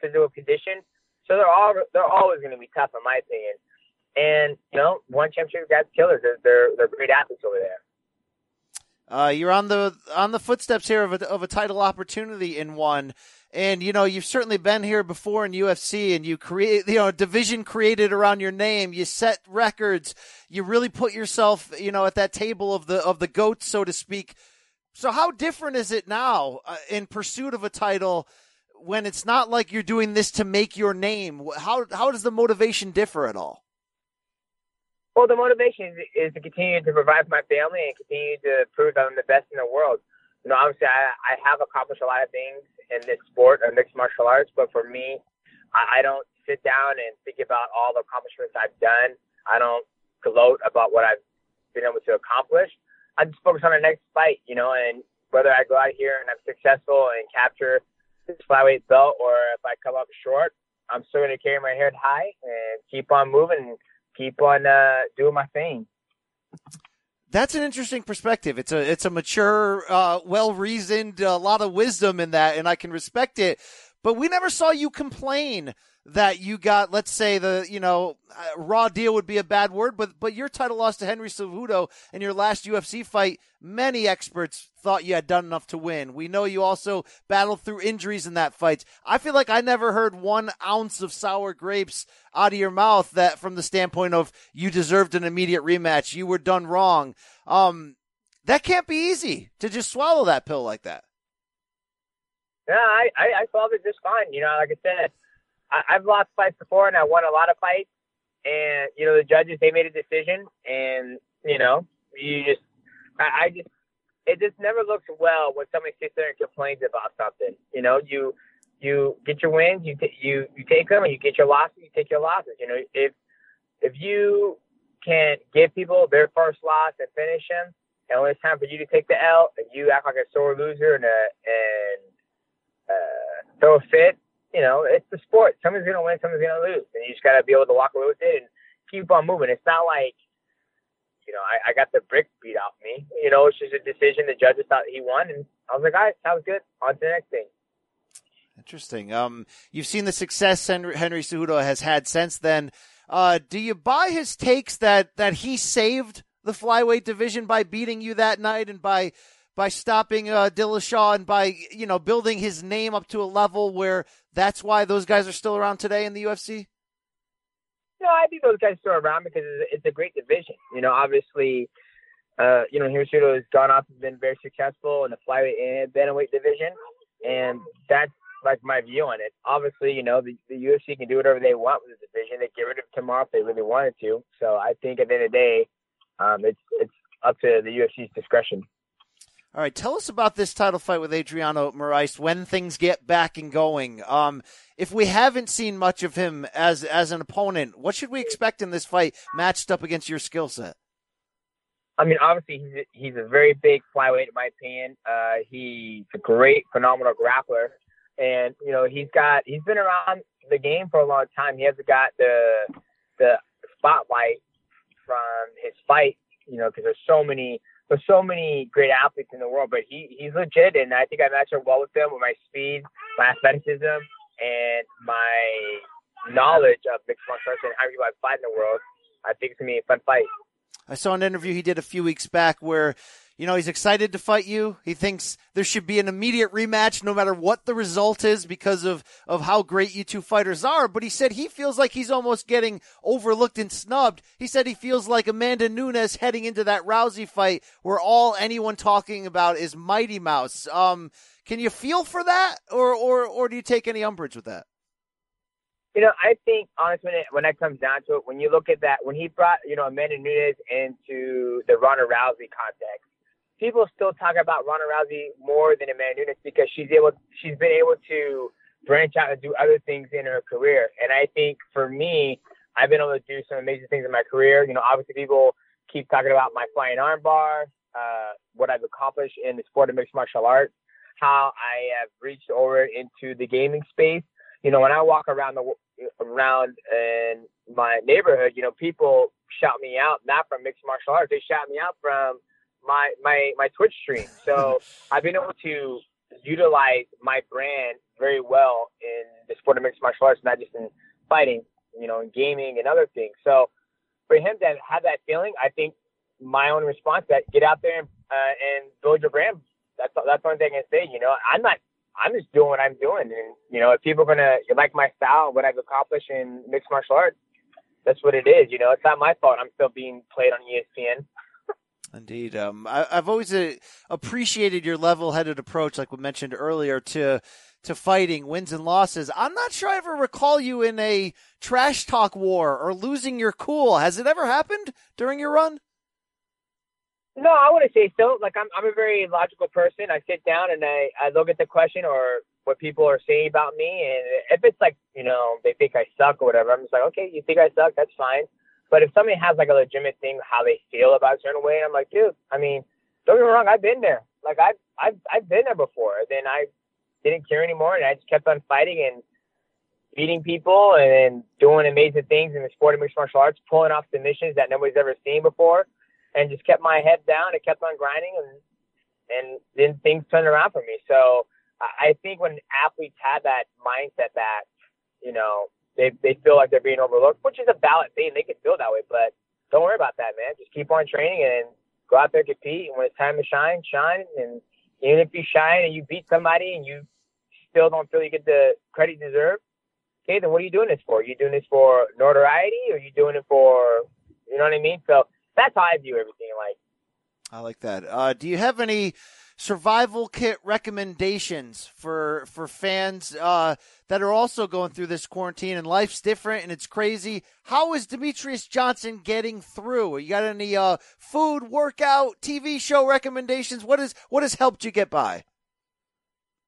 physical condition. So they're all they're always going to be tough, in my opinion. And you know, one championship guys killers. They're they're, they're great athletes over there. Uh, you're on the on the footsteps here of a, of a title opportunity in one, and you know you've certainly been here before in UFC, and you create you know division created around your name. You set records. You really put yourself you know at that table of the of the goats, so to speak. So how different is it now uh, in pursuit of a title when it's not like you're doing this to make your name? How how does the motivation differ at all? Well, the motivation is, is to continue to provide for my family and continue to prove that I'm the best in the world. You know, obviously, I, I have accomplished a lot of things in this sport or mixed martial arts, but for me, I, I don't sit down and think about all the accomplishments I've done. I don't gloat about what I've been able to accomplish. I just focus on the next fight, you know, and whether I go out here and I'm successful and capture this flyweight belt or if I come up short, I'm still going to carry my head high and keep on moving and keep on uh, doing my thing. That's an interesting perspective. It's a it's a mature, uh, well reasoned, a lot of wisdom in that, and I can respect it. But we never saw you complain that you got, let's say the, you know, uh, raw deal would be a bad word, but, but your title loss to Henry Cejudo in your last UFC fight, many experts thought you had done enough to win. We know you also battled through injuries in that fight. I feel like I never heard one ounce of sour grapes out of your mouth that from the standpoint of you deserved an immediate rematch. You were done wrong. Um, that can't be easy to just swallow that pill like that. Yeah, I, I, I solved it just fine. You know, like I said, I, I've lost fights before and I won a lot of fights. And, you know, the judges, they made a decision and, you know, you just, I, I just, it just never looks well when somebody sits there and complains about something. You know, you, you get your wins, you, t- you, you take them and you get your losses, you take your losses. You know, if, if you can give people their first loss and finish them, and when it's time for you to take the L and you act like a sore loser and, a, and, uh, throw a fit, you know, it's the sport. Somebody's gonna win, somebody's gonna lose, and you just gotta be able to walk away with it and keep on moving. It's not like, you know, I, I got the brick beat off me. You know, it's just a decision. The judges thought he won, and I was like, all right, sounds good. On to the next thing. Interesting. Um, you've seen the success Henry, Henry Cejudo has had since then. Uh, do you buy his takes that that he saved the flyweight division by beating you that night and by by stopping uh, Dillashaw and by you know building his name up to a level where that's why those guys are still around today in the UFC? No, I think those guys are still around because it's, a great division. You know, obviously, uh, you know, Hiroshito has gone off and been very successful in the flyweight and bantamweight division, and that's like my view on it. Obviously, you know, the, the UFC can do whatever they want with the division. They get rid of tomorrow if they really wanted to. So I think at the end of the day, um, it's it's up to the UFC's discretion. All right, tell us about this title fight with Adriano Moraes when things get back and going. Um, if we haven't seen much of him as as an opponent, what should we expect in this fight matched up against your skill set? I mean, obviously he's a, he's a very big flyweight in my opinion. Uh, he's a great, phenomenal grappler, and you know he's got he's been around the game for a long time. He hasn't got the the spotlight from his fight, you know, because there's so many there's so many great athletes in the world, but he he's legit, and I think I match up well with him with my speed, my athleticism, and my knowledge of mixed martial arts and how you fight in the world. I think it's gonna be a fun fight. I saw an interview he did a few weeks back where, you know, he's excited to fight you. He thinks there should be an immediate rematch no matter what the result is because of, of how great you two fighters are. But he said he feels like he's almost getting overlooked and snubbed. He said he feels like Amanda Nunes heading into that Rousey fight where all anyone talking about is Mighty Mouse. Um, can you feel for that or, or, or do you take any umbrage with that? You know, I think honestly, when it when it comes down to it, when you look at that, when he brought you know Amanda Nunes into the Ronda Rousey context, people still talk about Ronda Rousey more than Amanda Nunes because she's able, she's been able to branch out and do other things in her career. And I think for me, I've been able to do some amazing things in my career. You know, obviously people keep talking about my flying armbar, uh, what I've accomplished in the sport of mixed martial arts, how I have reached over into the gaming space. You know, when I walk around the around in my neighborhood, you know, people shout me out not from mixed martial arts; they shout me out from my my my Twitch stream. So *laughs* I've been able to utilize my brand very well in the sport of mixed martial arts, not just in fighting, you know, in gaming and other things. So for him to have that feeling, I think my own response that get out there and, uh, and build your brand. That's that's one thing I can say. You know, I'm not. I'm just doing what I'm doing, and you know, if people are gonna like my style, what I've accomplished in mixed martial arts, that's what it is. You know, it's not my fault. I'm still being played on ESPN. Indeed. Um, I, have always uh, appreciated your level-headed approach, like we mentioned earlier, to to fighting wins and losses. I'm not sure I ever recall you in a trash talk war or losing your cool. Has it ever happened during your run? No, I wouldn't say so. Like I'm, I'm a very logical person. I sit down and I, I look at the question or what people are saying about me, and if it's like you know they think I suck or whatever, I'm just like, okay, you think I suck? That's fine. But if somebody has like a legitimate thing, how they feel about a certain way, I'm like, dude, I mean, don't get me wrong, I've been there. Like I've I've I've been there before. Then I, didn't care anymore, and I just kept on fighting and beating people and doing amazing things in the sport of mixed martial arts, pulling off submissions that nobody's ever seen before, and just kept my head down and kept on grinding, and and then things turned around for me. So I think when athletes have that mindset that you know they they feel like they're being overlooked, which is a valid thing, they can feel that way, but don't worry about that, man. Just keep on training and go out there compete. And when it's time to shine, shine. And even if you shine and you beat somebody and you still don't feel you get the credit you deserve, okay, then what are you doing this for? Are you doing this for notoriety or are you doing it for, you know what I mean? So that's how I view everything. Like, I like that. Uh, do you have any survival kit recommendations for for fans uh, that are also going through this quarantine and life's different and it's crazy? How is Demetrious Johnson getting through? You got any uh, food, workout, TV show recommendations? What is what has helped you get by?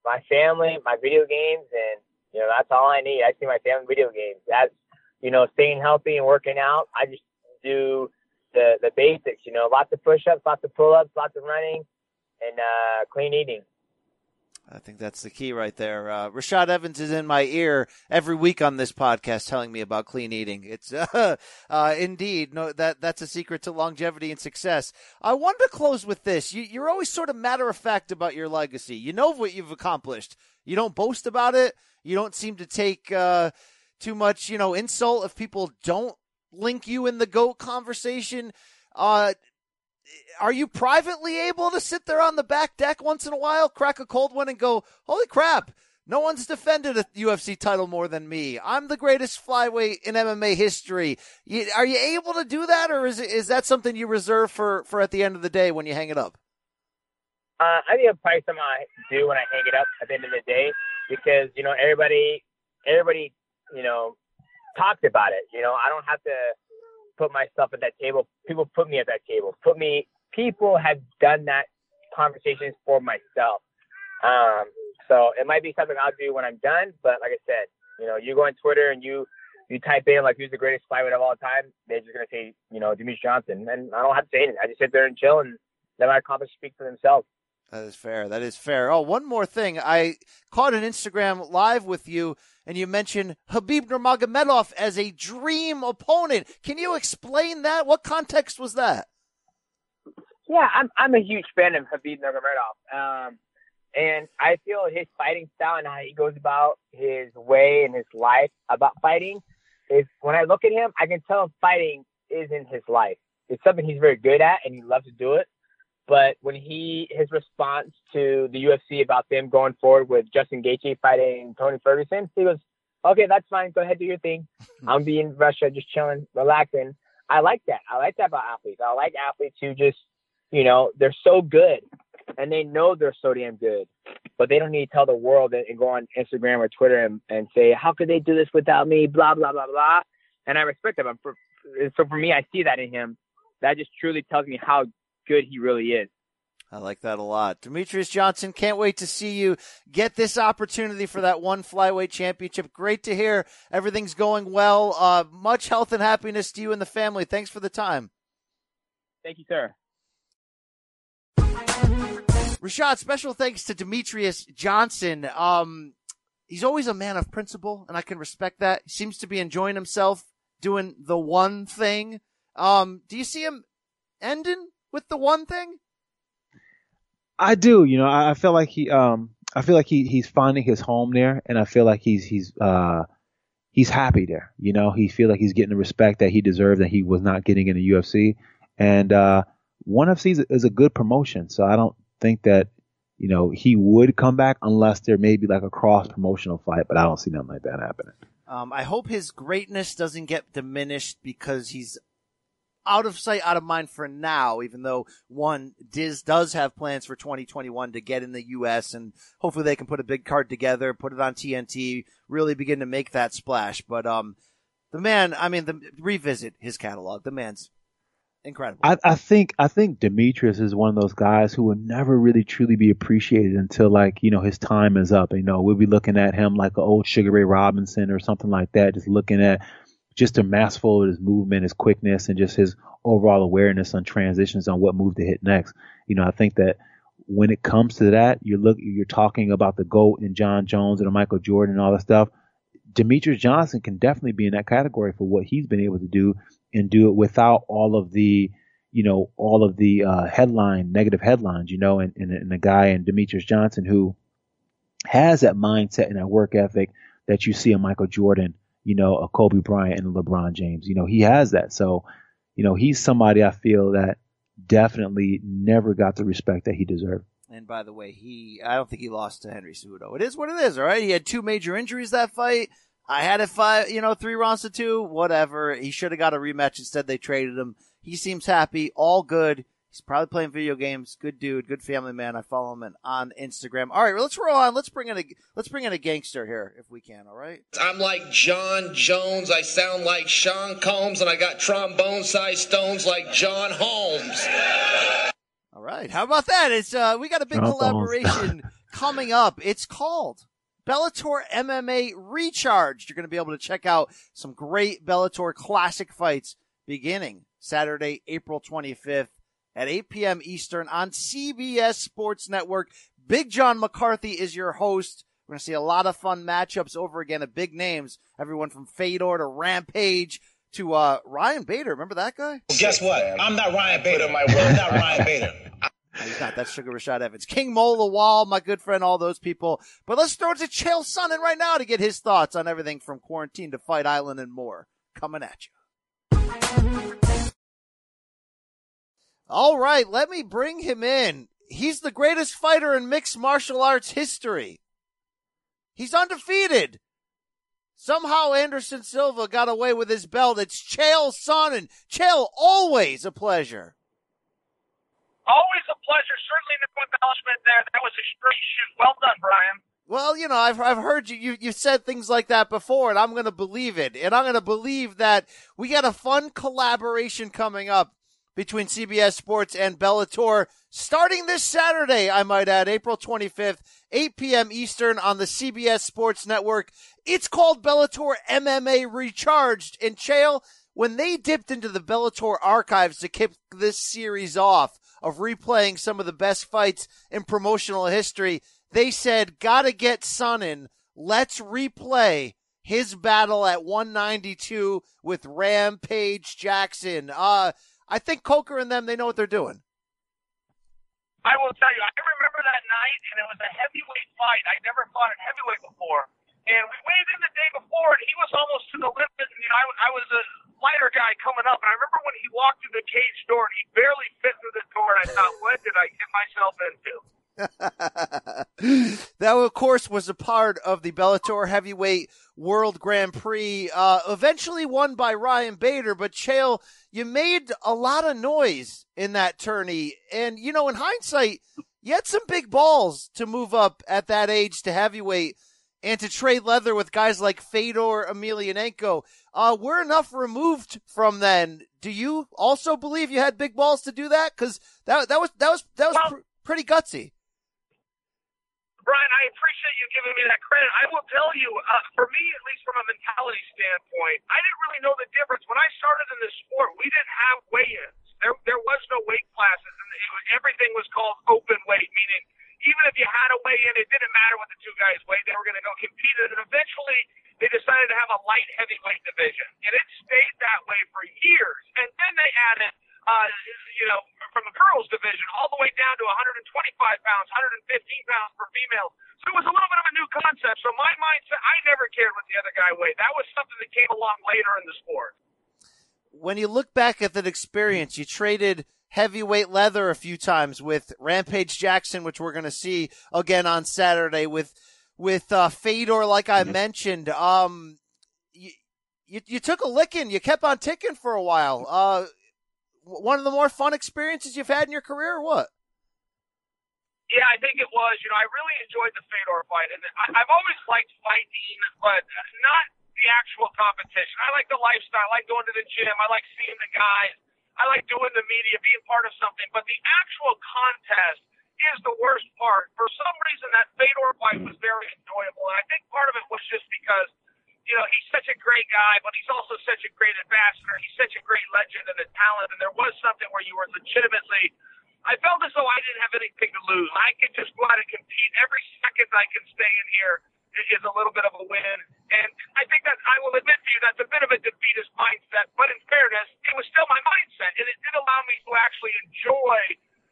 My family, my video games, and you know that's all I need. I see my family video games. That's you know staying healthy and working out. I just do the the basics. You know, lots of push-ups, lots of pull-ups, lots of running and uh, clean eating. I think that's the key right there. Uh, Rashad Evans is in my ear every week on this podcast, telling me about clean eating. It's *laughs* uh, uh, indeed no that that's a secret to longevity and success. I wanted to close with this. You, are always sort of matter of fact about your legacy. You know what you've accomplished. You don't boast about it. You don't seem to take uh, too much, you know, insult if people don't link you in the goat conversation. Uh, are you privately able to sit there on the back deck once in a while, crack a cold one, and go, "Holy crap! No one's defended a UFC title more than me. I'm the greatest flyweight in MMA history." You, are you able to do that, or is is that something you reserve for for at the end of the day when you hang it up? Uh, I think it's probably something I do when I hang it up at the end of the day because you know everybody, everybody, you know, talked about it. You know, I don't have to put myself at that table. People put me at that table. Put me. People have done that conversations for myself. Um, so it might be something I'll do when I'm done. But like I said, you know, you go on Twitter and you you type in like who's the greatest flyweight of all time, they're just gonna say you know Demetrious Johnson, and I don't have to say anything. I just sit there and chill and let my accomplishments speak for themselves. That is fair. That is fair. Oh, one more thing. I caught an Instagram live with you, and you mentioned Khabib Nurmagomedov as a dream opponent. Can you explain that? What context was that? Yeah, I'm I'm a huge fan of Khabib Nurmagomedov, um, and I feel his fighting style and how he goes about his way and his life about fighting is when I look at him, I can tell him fighting is in his life. It's something he's very good at, and he loves to do it. But when he his response to the UFC about them going forward with Justin Gaethje fighting Tony Ferguson, he goes, "Okay, that's fine. Go ahead, do your thing. *laughs* I'm be in Russia, just chilling, relaxing." I like that. I like that about athletes. I like athletes who just, you know, they're so good and they know they're so damn good, but they don't need to tell the world and, go on Instagram or Twitter and, and say, "How could they do this without me?" Blah blah blah blah. And I respect him. For, so for me, I see that in him. That just truly tells me how good he really is. I like that a lot. Demetrious Johnson, can't wait to see you get this opportunity for that one flyweight championship. Great to hear everything's going well. Uh, much health and happiness to you and the family. Thanks for the time. Thank you, sir. Rashad, special thanks to Demetrious Johnson. Um, he's always a man of principle, and I can respect that. He seems to be enjoying himself doing the one thing. Um, do you see him ending with the one thing? I do. You know, I, I feel like he, um, I feel like he, he's finding his home there, and I feel like he's he's uh, he's happy there. You know, he feel like he's getting the respect that he deserved that he was not getting in the UFC, and uh, ONE FC is, is a good promotion. So I don't think that you know he would come back unless there may be like a cross promotional fight, but I don't see nothing like that happening. Um, I hope his greatness doesn't get diminished because he's out of sight, out of mind for now, even though one, Diz does have plans for 2021 to get in the U.S. and hopefully they can put a big card together, put it on TNT, really begin to make that splash. But, um, the man, I mean, the, revisit his catalog. The man's incredible. I, I think, I think Demetrious is one of those guys who will never really truly be appreciated until like, you know, his time is up. You know, we'll be looking at him like an old Sugar Ray Robinson or something like that, just looking at just a masterful of his movement, his quickness, and just his overall awareness on transitions on what move to hit next. You know, I think that when it comes to that, you're look, you're talking about the GOAT and Jon Jones and Michael Jordan and all that stuff. Demetrious Johnson can definitely be in that category for what he's been able to do and do it without all of the, you know, all of the uh, headline, negative headlines, you know, and, and, and the guy in Demetrious Johnson who has that mindset and that work ethic that you see in Michael Jordan, you know, a Kobe Bryant and LeBron James. You know, he has that. So, you know, he's somebody I feel that definitely never got the respect that he deserved. And by the way, he I don't think he lost to Henry Cejudo. It is what it is, all right? He had two major injuries that fight. I had it five, you know, three rounds to two, whatever. He should have got a rematch. Instead, they traded him. He seems happy, all good. He's probably playing video games. Good dude, good family man. I follow him on Instagram. All right, let's roll on. Let's bring in a let's bring in a gangster here if we can. All right. I'm like Jon Jones. I sound like Sean Combs, and I got trombone sized stones like John Holmes. All right. How about that? It's uh, we got a big collaboration *laughs* coming up. It's called Bellator MMA Recharged. You're going to be able to check out some great Bellator classic fights beginning Saturday, April 25th at 8 p.m. Eastern on CBS Sports Network. Big John McCarthy is your host. We're going to see a lot of fun matchups over again of big names. Everyone from Fedor to Rampage to uh, Ryan Bader. Remember that guy? Well, guess what? I'm not Ryan Bader. My I'm not Ryan Bader. *laughs* He's not. That's Sugar Rashad Evans. King Mo Lawal, my good friend, all those people. But let's throw it to Chael Sonnen right now to get his thoughts on everything from quarantine to Fight Island and more. Coming at you. All right, let me bring him in. He's the greatest fighter in mixed martial arts history. He's undefeated. Somehow Anderson Silva got away with his belt. It's Chael Sonnen. Chael, always a pleasure. Always a pleasure. Certainly no embellishment there. That was a straight shoot. Well done, Brian. Well, you know, I've, I've heard you, you, you said things like that before and I'm going to believe it. And I'm going to believe that we got a fun collaboration coming up between CBS Sports and Bellator starting this Saturday, I might add, April 25th, 8 p.m. Eastern on the CBS Sports Network. It's called Bellator MMA Recharged. And Chael, when they dipped into the Bellator archives to kick this series off of replaying some of the best fights in promotional history, they said, gotta get Sonnen. Let's replay his battle at 192 with Rampage Jackson. Uh, I think Coker and them, they know what they're doing. I will tell you, I remember that night, and it was a heavyweight fight. I'd never fought at heavyweight before. And we weighed in the day before, and he was almost to the limit. And, you know, I, I was a lighter guy coming up, and I remember when he walked through the cage door, and he barely fit through the door, and I thought, what did I get myself into? *laughs* that, of course, was a part of the Bellator Heavyweight World Grand Prix, uh, eventually won by Ryan Bader. But Chael, you made a lot of noise in that tourney, and you know, in hindsight, you had some big balls to move up at that age to heavyweight and to trade leather with guys like Fedor Emelianenko. Uh, we're enough removed from then. Do you also believe you had big balls to do that? Because that that was that was that was well, pr- pretty gutsy. Brian, I appreciate you giving me that credit. I will tell you, uh, for me, at least from a mentality standpoint, I didn't really know the difference. When I started in this sport, we didn't have weigh-ins. There, there was no weight classes, and it, everything was called open weight, meaning even if you had a weigh-in, it didn't matter what the two guys weighed. They were going to go compete, and eventually they decided to have a light heavyweight division, and it stayed that way for years. And then they added – uh, you know, from the girls division all the way down to 125 pounds, 115 pounds for females. So it was a little bit of a new concept. So my mindset, I never cared what the other guy weighed. That was something that came along later in the sport. When you look back at that experience, you traded heavyweight leather a few times with Rampage Jackson, which we're going to see again on Saturday with with uh, Fedor, like I mm-hmm. mentioned. Um, you, you, you took a licking. You kept on ticking for a while. Uh, one of the more fun experiences you've had in your career, or what? Yeah, I think it was. You know, I really enjoyed the Fedor fight, and I, I've always liked fighting, but not the actual competition. I like the lifestyle. I like going to the gym. I like seeing the guys. I like doing the media, being part of something. But the actual contest is the worst part. For some reason, that Fedor fight was very enjoyable, and I think part of it was just because – you know, he's such a great guy, but he's also such a great ambassador. He's such a great legend and a talent. And there was something where you were legitimately I felt as though I didn't have anything to lose. I could just go out and compete. Every second I can stay in here is a little bit of a win. And I think that I will admit to you that's a bit of a defeatist mindset. But in fairness, it was still my mindset, and it did allow me to actually enjoy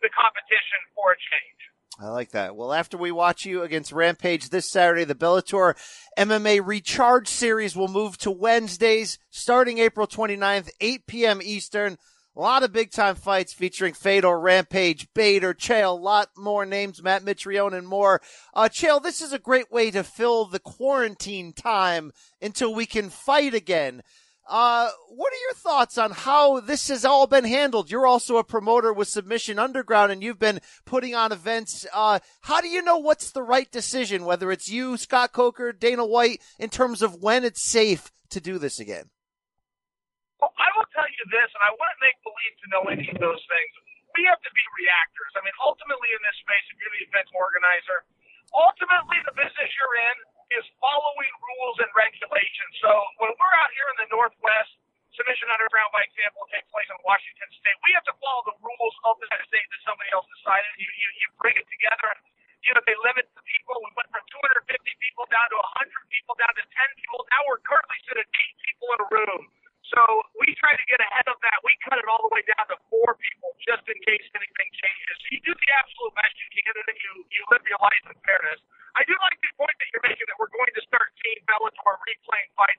the competition for a change. I like that. Well, after we watch you against Rampage this Saturday, the Bellator MMA Recharge Series will move to Wednesdays starting April 29th, 8 p.m. Eastern. A lot of big time fights featuring Fedor, Rampage, Bader, Chael, a lot more names, Matt Mitrione and more. Uh, Chael, this is a great way to fill the quarantine time until we can fight again. Uh, what are your thoughts on how this has all been handled? You're also a promoter with Submission Underground and you've been putting on events. Uh, how do you know what's the right decision, whether it's you, Scott Coker, Dana White, in terms of when it's safe to do this again? Well, I will tell you this, and I wouldn't make believe to know any of those things. We have to be reactors. I mean, ultimately in this space, if you're the event organizer, ultimately the business you're in is following rules and regulations. So when we're out here in the Northwest, submission underground, by example, takes place in Washington State. We have to follow the rules of the state that somebody else decided. You, you, you bring it together. You know, they limit the people. We went from 250 people down to 100 people, down to 10 people. Now we're currently sitting eight people in a room. So we try to get ahead of that. We cut it all the way down to four people just in case anything changes. You do the absolute best you can, and then you, you live your life in fairness. I do like the 3.5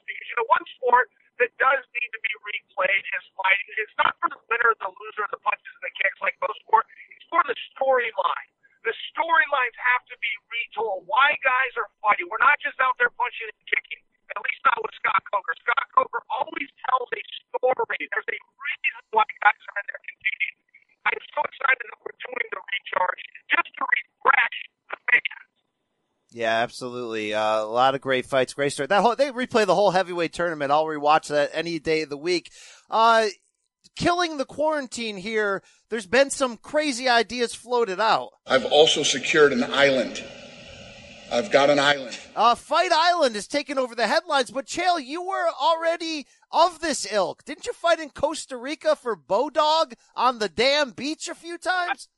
absolutely. Uh, a lot of great fights, great story. That whole, they replay the whole heavyweight tournament. I'll rewatch that any day of the week. Uh, killing the quarantine here. There's been some crazy ideas floated out. I've also secured an island. I've got an island. Uh, Fight Island is taking over the headlines, but Chael, you were already of this ilk. Didn't you fight in Costa Rica for Bodog on the damn beach a few times?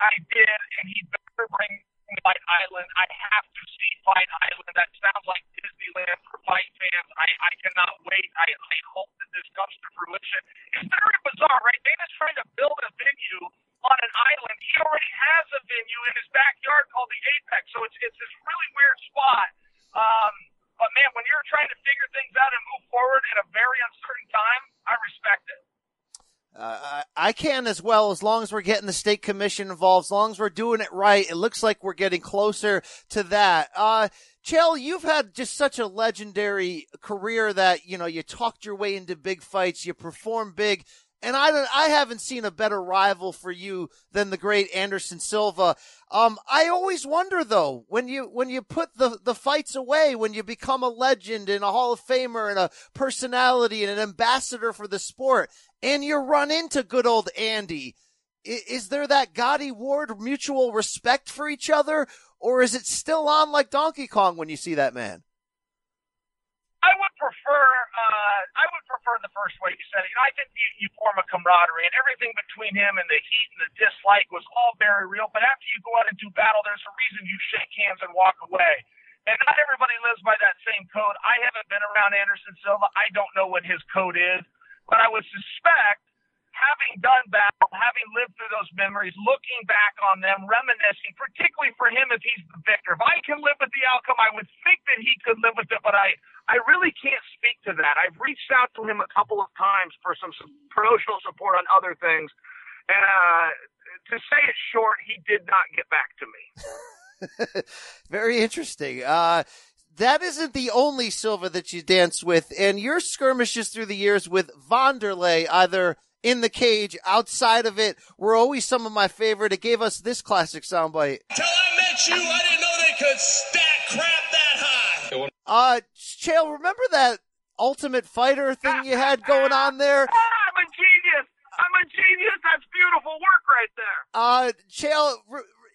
I did, and he better bring Fight Island. I have to see Fight Island. That sounds like Disneyland for fight fans. I, I cannot wait. I, I hope that this comes to fruition. It's very bizarre, right? Dana's trying to build a venue on an island. He already has a venue in his backyard called the Apex, so it's it's this really weird spot. Um, but man, when you're trying to figure things out and move forward in a very uncertain time, I respect it. Uh, I can as well, as long as we're getting the state commission involved, as long as we're doing it right. It looks like we're getting closer to that. Uh, Chael, you've had just such a legendary career that, you know, you talked your way into big fights, you perform big. And I don't, I haven't seen a better rival for you than the great Anderson Silva. Um, I always wonder though, when you, when you put the, the fights away, when you become a legend and a Hall of Famer and a personality and an ambassador for the sport, and you run into good old Andy, is, is there that Gatti Ward mutual respect for each other, or is it still on like Donkey Kong when you see that man? Uh, I would prefer the first way you said it. I think you, you form a camaraderie, and everything between him and the heat and the dislike was all very real. But after you go out and do battle, there's a reason you shake hands and walk away. And not everybody lives by that same code. I haven't been around Anderson Silva. I don't know what his code is, but I would suspect having done battle, having lived through those memories, looking back on them, reminiscing, particularly for him if he's the victor. If I can live with the outcome, I would think that he could live with it, but I, I really can't speak to that. I've reached out to him a couple of times for some, some promotional support on other things. And uh, to say it short, he did not get back to me. *laughs* Very interesting. Uh, that isn't the only Silva that you dance with, and your skirmishes through the years with Wanderlei, either in the cage, outside of it, were always some of my favorite. It gave us this classic soundbite. Till I met you, I didn't know they could stack crap that high. Uh, Chael, remember that Ultimate Fighter thing you had going on there? I'm a genius. I'm a genius. That's beautiful work right there. Uh, Chael,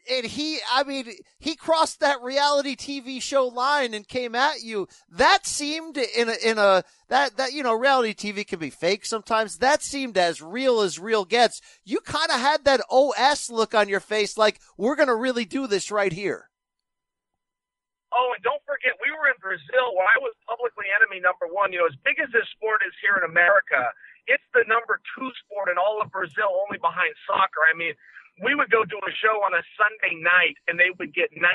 and he, I mean, he crossed that reality TV show line and came at you. That seemed in a, in a, that, that, you know, reality TV can be fake sometimes. That seemed as real as real gets. You kind of had that OS look on your face like, we're going to really do this right here. Oh, and don't forget, we were in Brazil where I was publicly enemy number one. You know, as big as this sport is here in America, it's the number two sport in all of Brazil, only behind soccer. I mean, we would go do a show on a Sunday night and they would get 19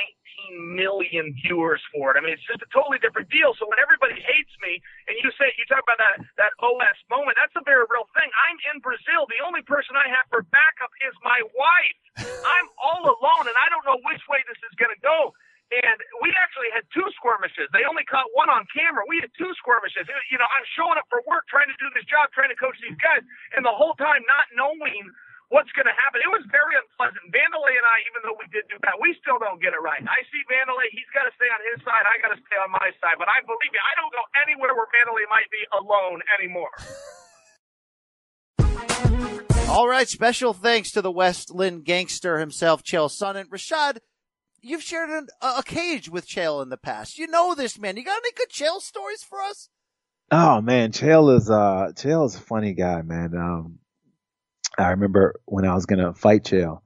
million viewers for it. I mean, it's just a totally different deal. So when everybody hates me and you say, you talk about that, that OS moment, that's a very real thing. I'm in Brazil. The only person I have for backup is my wife. I'm all alone and I don't know which way this is going to go. And we actually had two skirmishes. They only caught one on camera. We had two skirmishes. You know, I'm showing up for work, trying to do this job, trying to coach these guys, and the whole time not knowing what's going to happen. It was very unpleasant. Wanderlei and I, even though we did do that, we still don't get it right. I see Wanderlei; he's got to stay on his side. I got to stay on my side. But I believe me, I don't go anywhere where Wanderlei might be alone anymore. *laughs* All right, special thanks to the West Linn gangster himself, Chael Sonnen. Rashad, you've shared an, a cage with Chael in the past. You know this man. You got any good Chael stories for us? Oh man, Chael is uh Chael is a funny guy, man. Um, I remember when I was gonna fight Chael.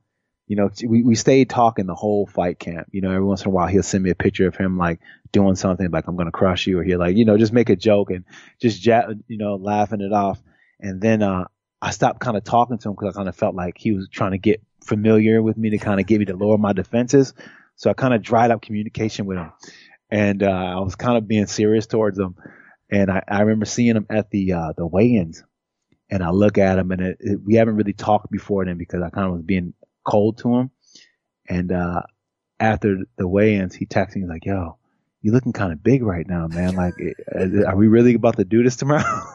You know, we we stayed talking the whole fight camp. You know, every once in a while he'll send me a picture of him like doing something like I'm gonna crush you, or he'll like you know just make a joke and just you know laughing it off. And then uh I stopped kind of talking to him because I kind of felt like he was trying to get familiar with me to kind of get me to lower my defenses. So I kind of dried up communication with him, and uh, I was kind of being serious towards him. And I, I remember seeing him at the uh, the weigh-ins, and I look at him, and it, it, we haven't really talked before then because I kind of was being cold to him. And uh, after the weigh-ins, he texted me like, "Yo, you looking kind of big right now, man. Like, are we really about to do this tomorrow?" *laughs*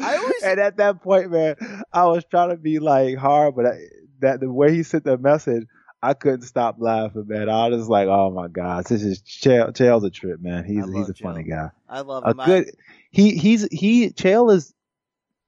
always... And at that point, man, I was trying to be like hard, but I, that the way he sent the message, I couldn't stop laughing, man. I was like, "Oh my god, this is Chael. Chael's a trip, man. He's he's a Chael. funny guy. I love a him. Good. He he's he Chael is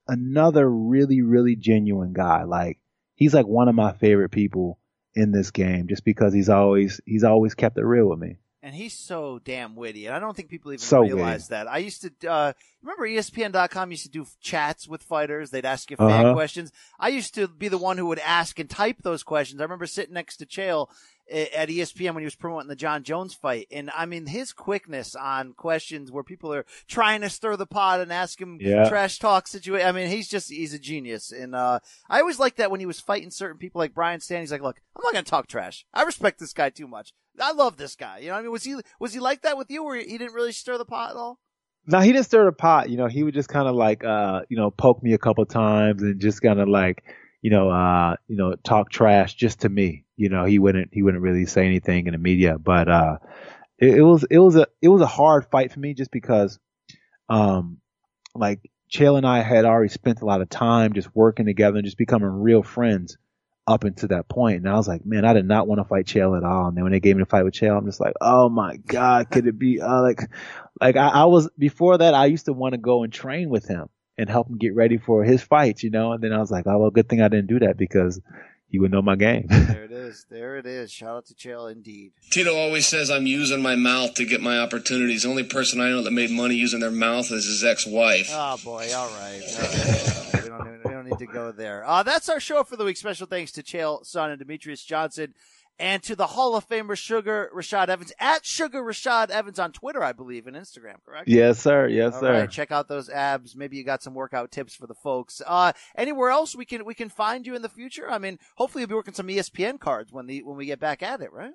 another really really genuine guy. Like he's like one of my favorite people in this game, just because he's always he's always kept it real with me. And he's so damn witty, and I don't think people even So realize witty. that. I used to uh, remember ESPN.com used to do chats with fighters. They'd ask you fan Uh-huh. questions. I used to be the one who would ask and type those questions. I remember sitting next to Chael at ESPN when he was promoting the Jon Jones fight, and I mean his quickness on questions where people are trying to stir the pot and ask him Yeah. trash talk situation. I mean he's just he's a genius, and uh, I always liked that when he was fighting certain people like Brian Stann. He's like, look, I'm not gonna talk trash. I respect this guy too much. I love this guy. You know, what I mean, was he was he like that with you, where he didn't really stir the pot at all? No, he didn't stir the pot. You know, he would just kind of like, uh, you know, poke me a couple times and just kind of like, you know, uh, you know, talk trash just to me. You know, he wouldn't, he wouldn't really say anything in the media, but, uh, it, it was, it was a, it was a hard fight for me just because, um, like Chael and I had already spent a lot of time just working together and just becoming real friends up until that point. And I was like, man, I did not want to fight Chael at all. And then when they gave me the fight with Chael, I'm just like, oh my God, could it be, uh, like, like I, I was, before that, I used to want to go and train with him and help him get ready for his fights, you know? And then I was like, oh, well, good thing I didn't do that because he would know my game. *laughs* There it is. There it is. Shout out to Chael, indeed. Tito always says I'm using my mouth to get my opportunities. The only person I know that made money using their mouth is his ex-wife. Oh boy, all right. All right. we, don't, we don't need to go there. Uh, that's our show for the week. Special thanks to Chael Son and Demetrious Johnson. And to the Hall of Famer Sugar Rashad Evans at Sugar Rashad Evans on Twitter, I believe, and Instagram, correct? yes, sir. Yes, All sir. right, check out those abs. Maybe you got some workout tips for the folks. Uh, anywhere else we can we can find you in the future? I mean, hopefully you'll be working some ESPN cards when the when we get back at it, right?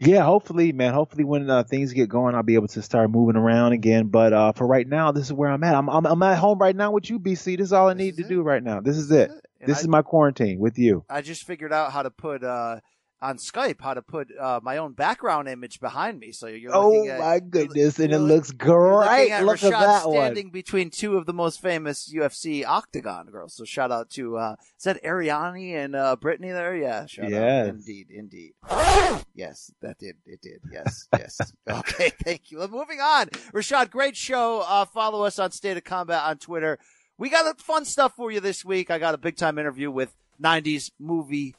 Yeah, hopefully, man. Hopefully, when uh, things get going, I'll be able to start moving around again. But uh, for right now, this is where I'm at. I'm, I'm I'm at home right now with you, BC. This is all I need to do right now. This is it. This I- is my quarantine with you. I just figured out how to put uh on Skype how to put uh, my own background image behind me. So you're Oh at my goodness, and it looks great. at Look at Rashad that one. standing between two of the most famous UFC Octagon girls. So shout out to uh is that Arianny and uh Brittney there? Yeah, shout Yes. out. Indeed, indeed. *laughs* yes, that did it did. Yes, yes. *laughs* okay, thank you. Well, moving on. Rashad, great show. Uh follow us on State of Combat on Twitter. We got fun stuff for you this week. I got a big time interview with 90s movie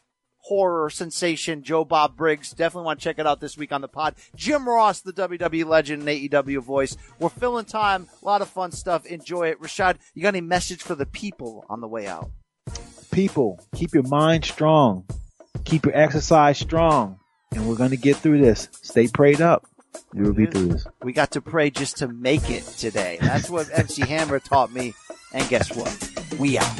horror sensation Joe Bob Briggs. Definitely want to check it out this week on the pod. Jim Ross, the WWE legend and AEW voice. We're filling time. A lot of fun stuff. Enjoy it. Rashad, you got any message for the people on the way out? People, keep your mind strong. Keep your exercise strong. And we're going to get through this. Stay prayed up. You will be through this. We got to pray just to make it today. That's what MC Hammer taught me. And guess what? We out.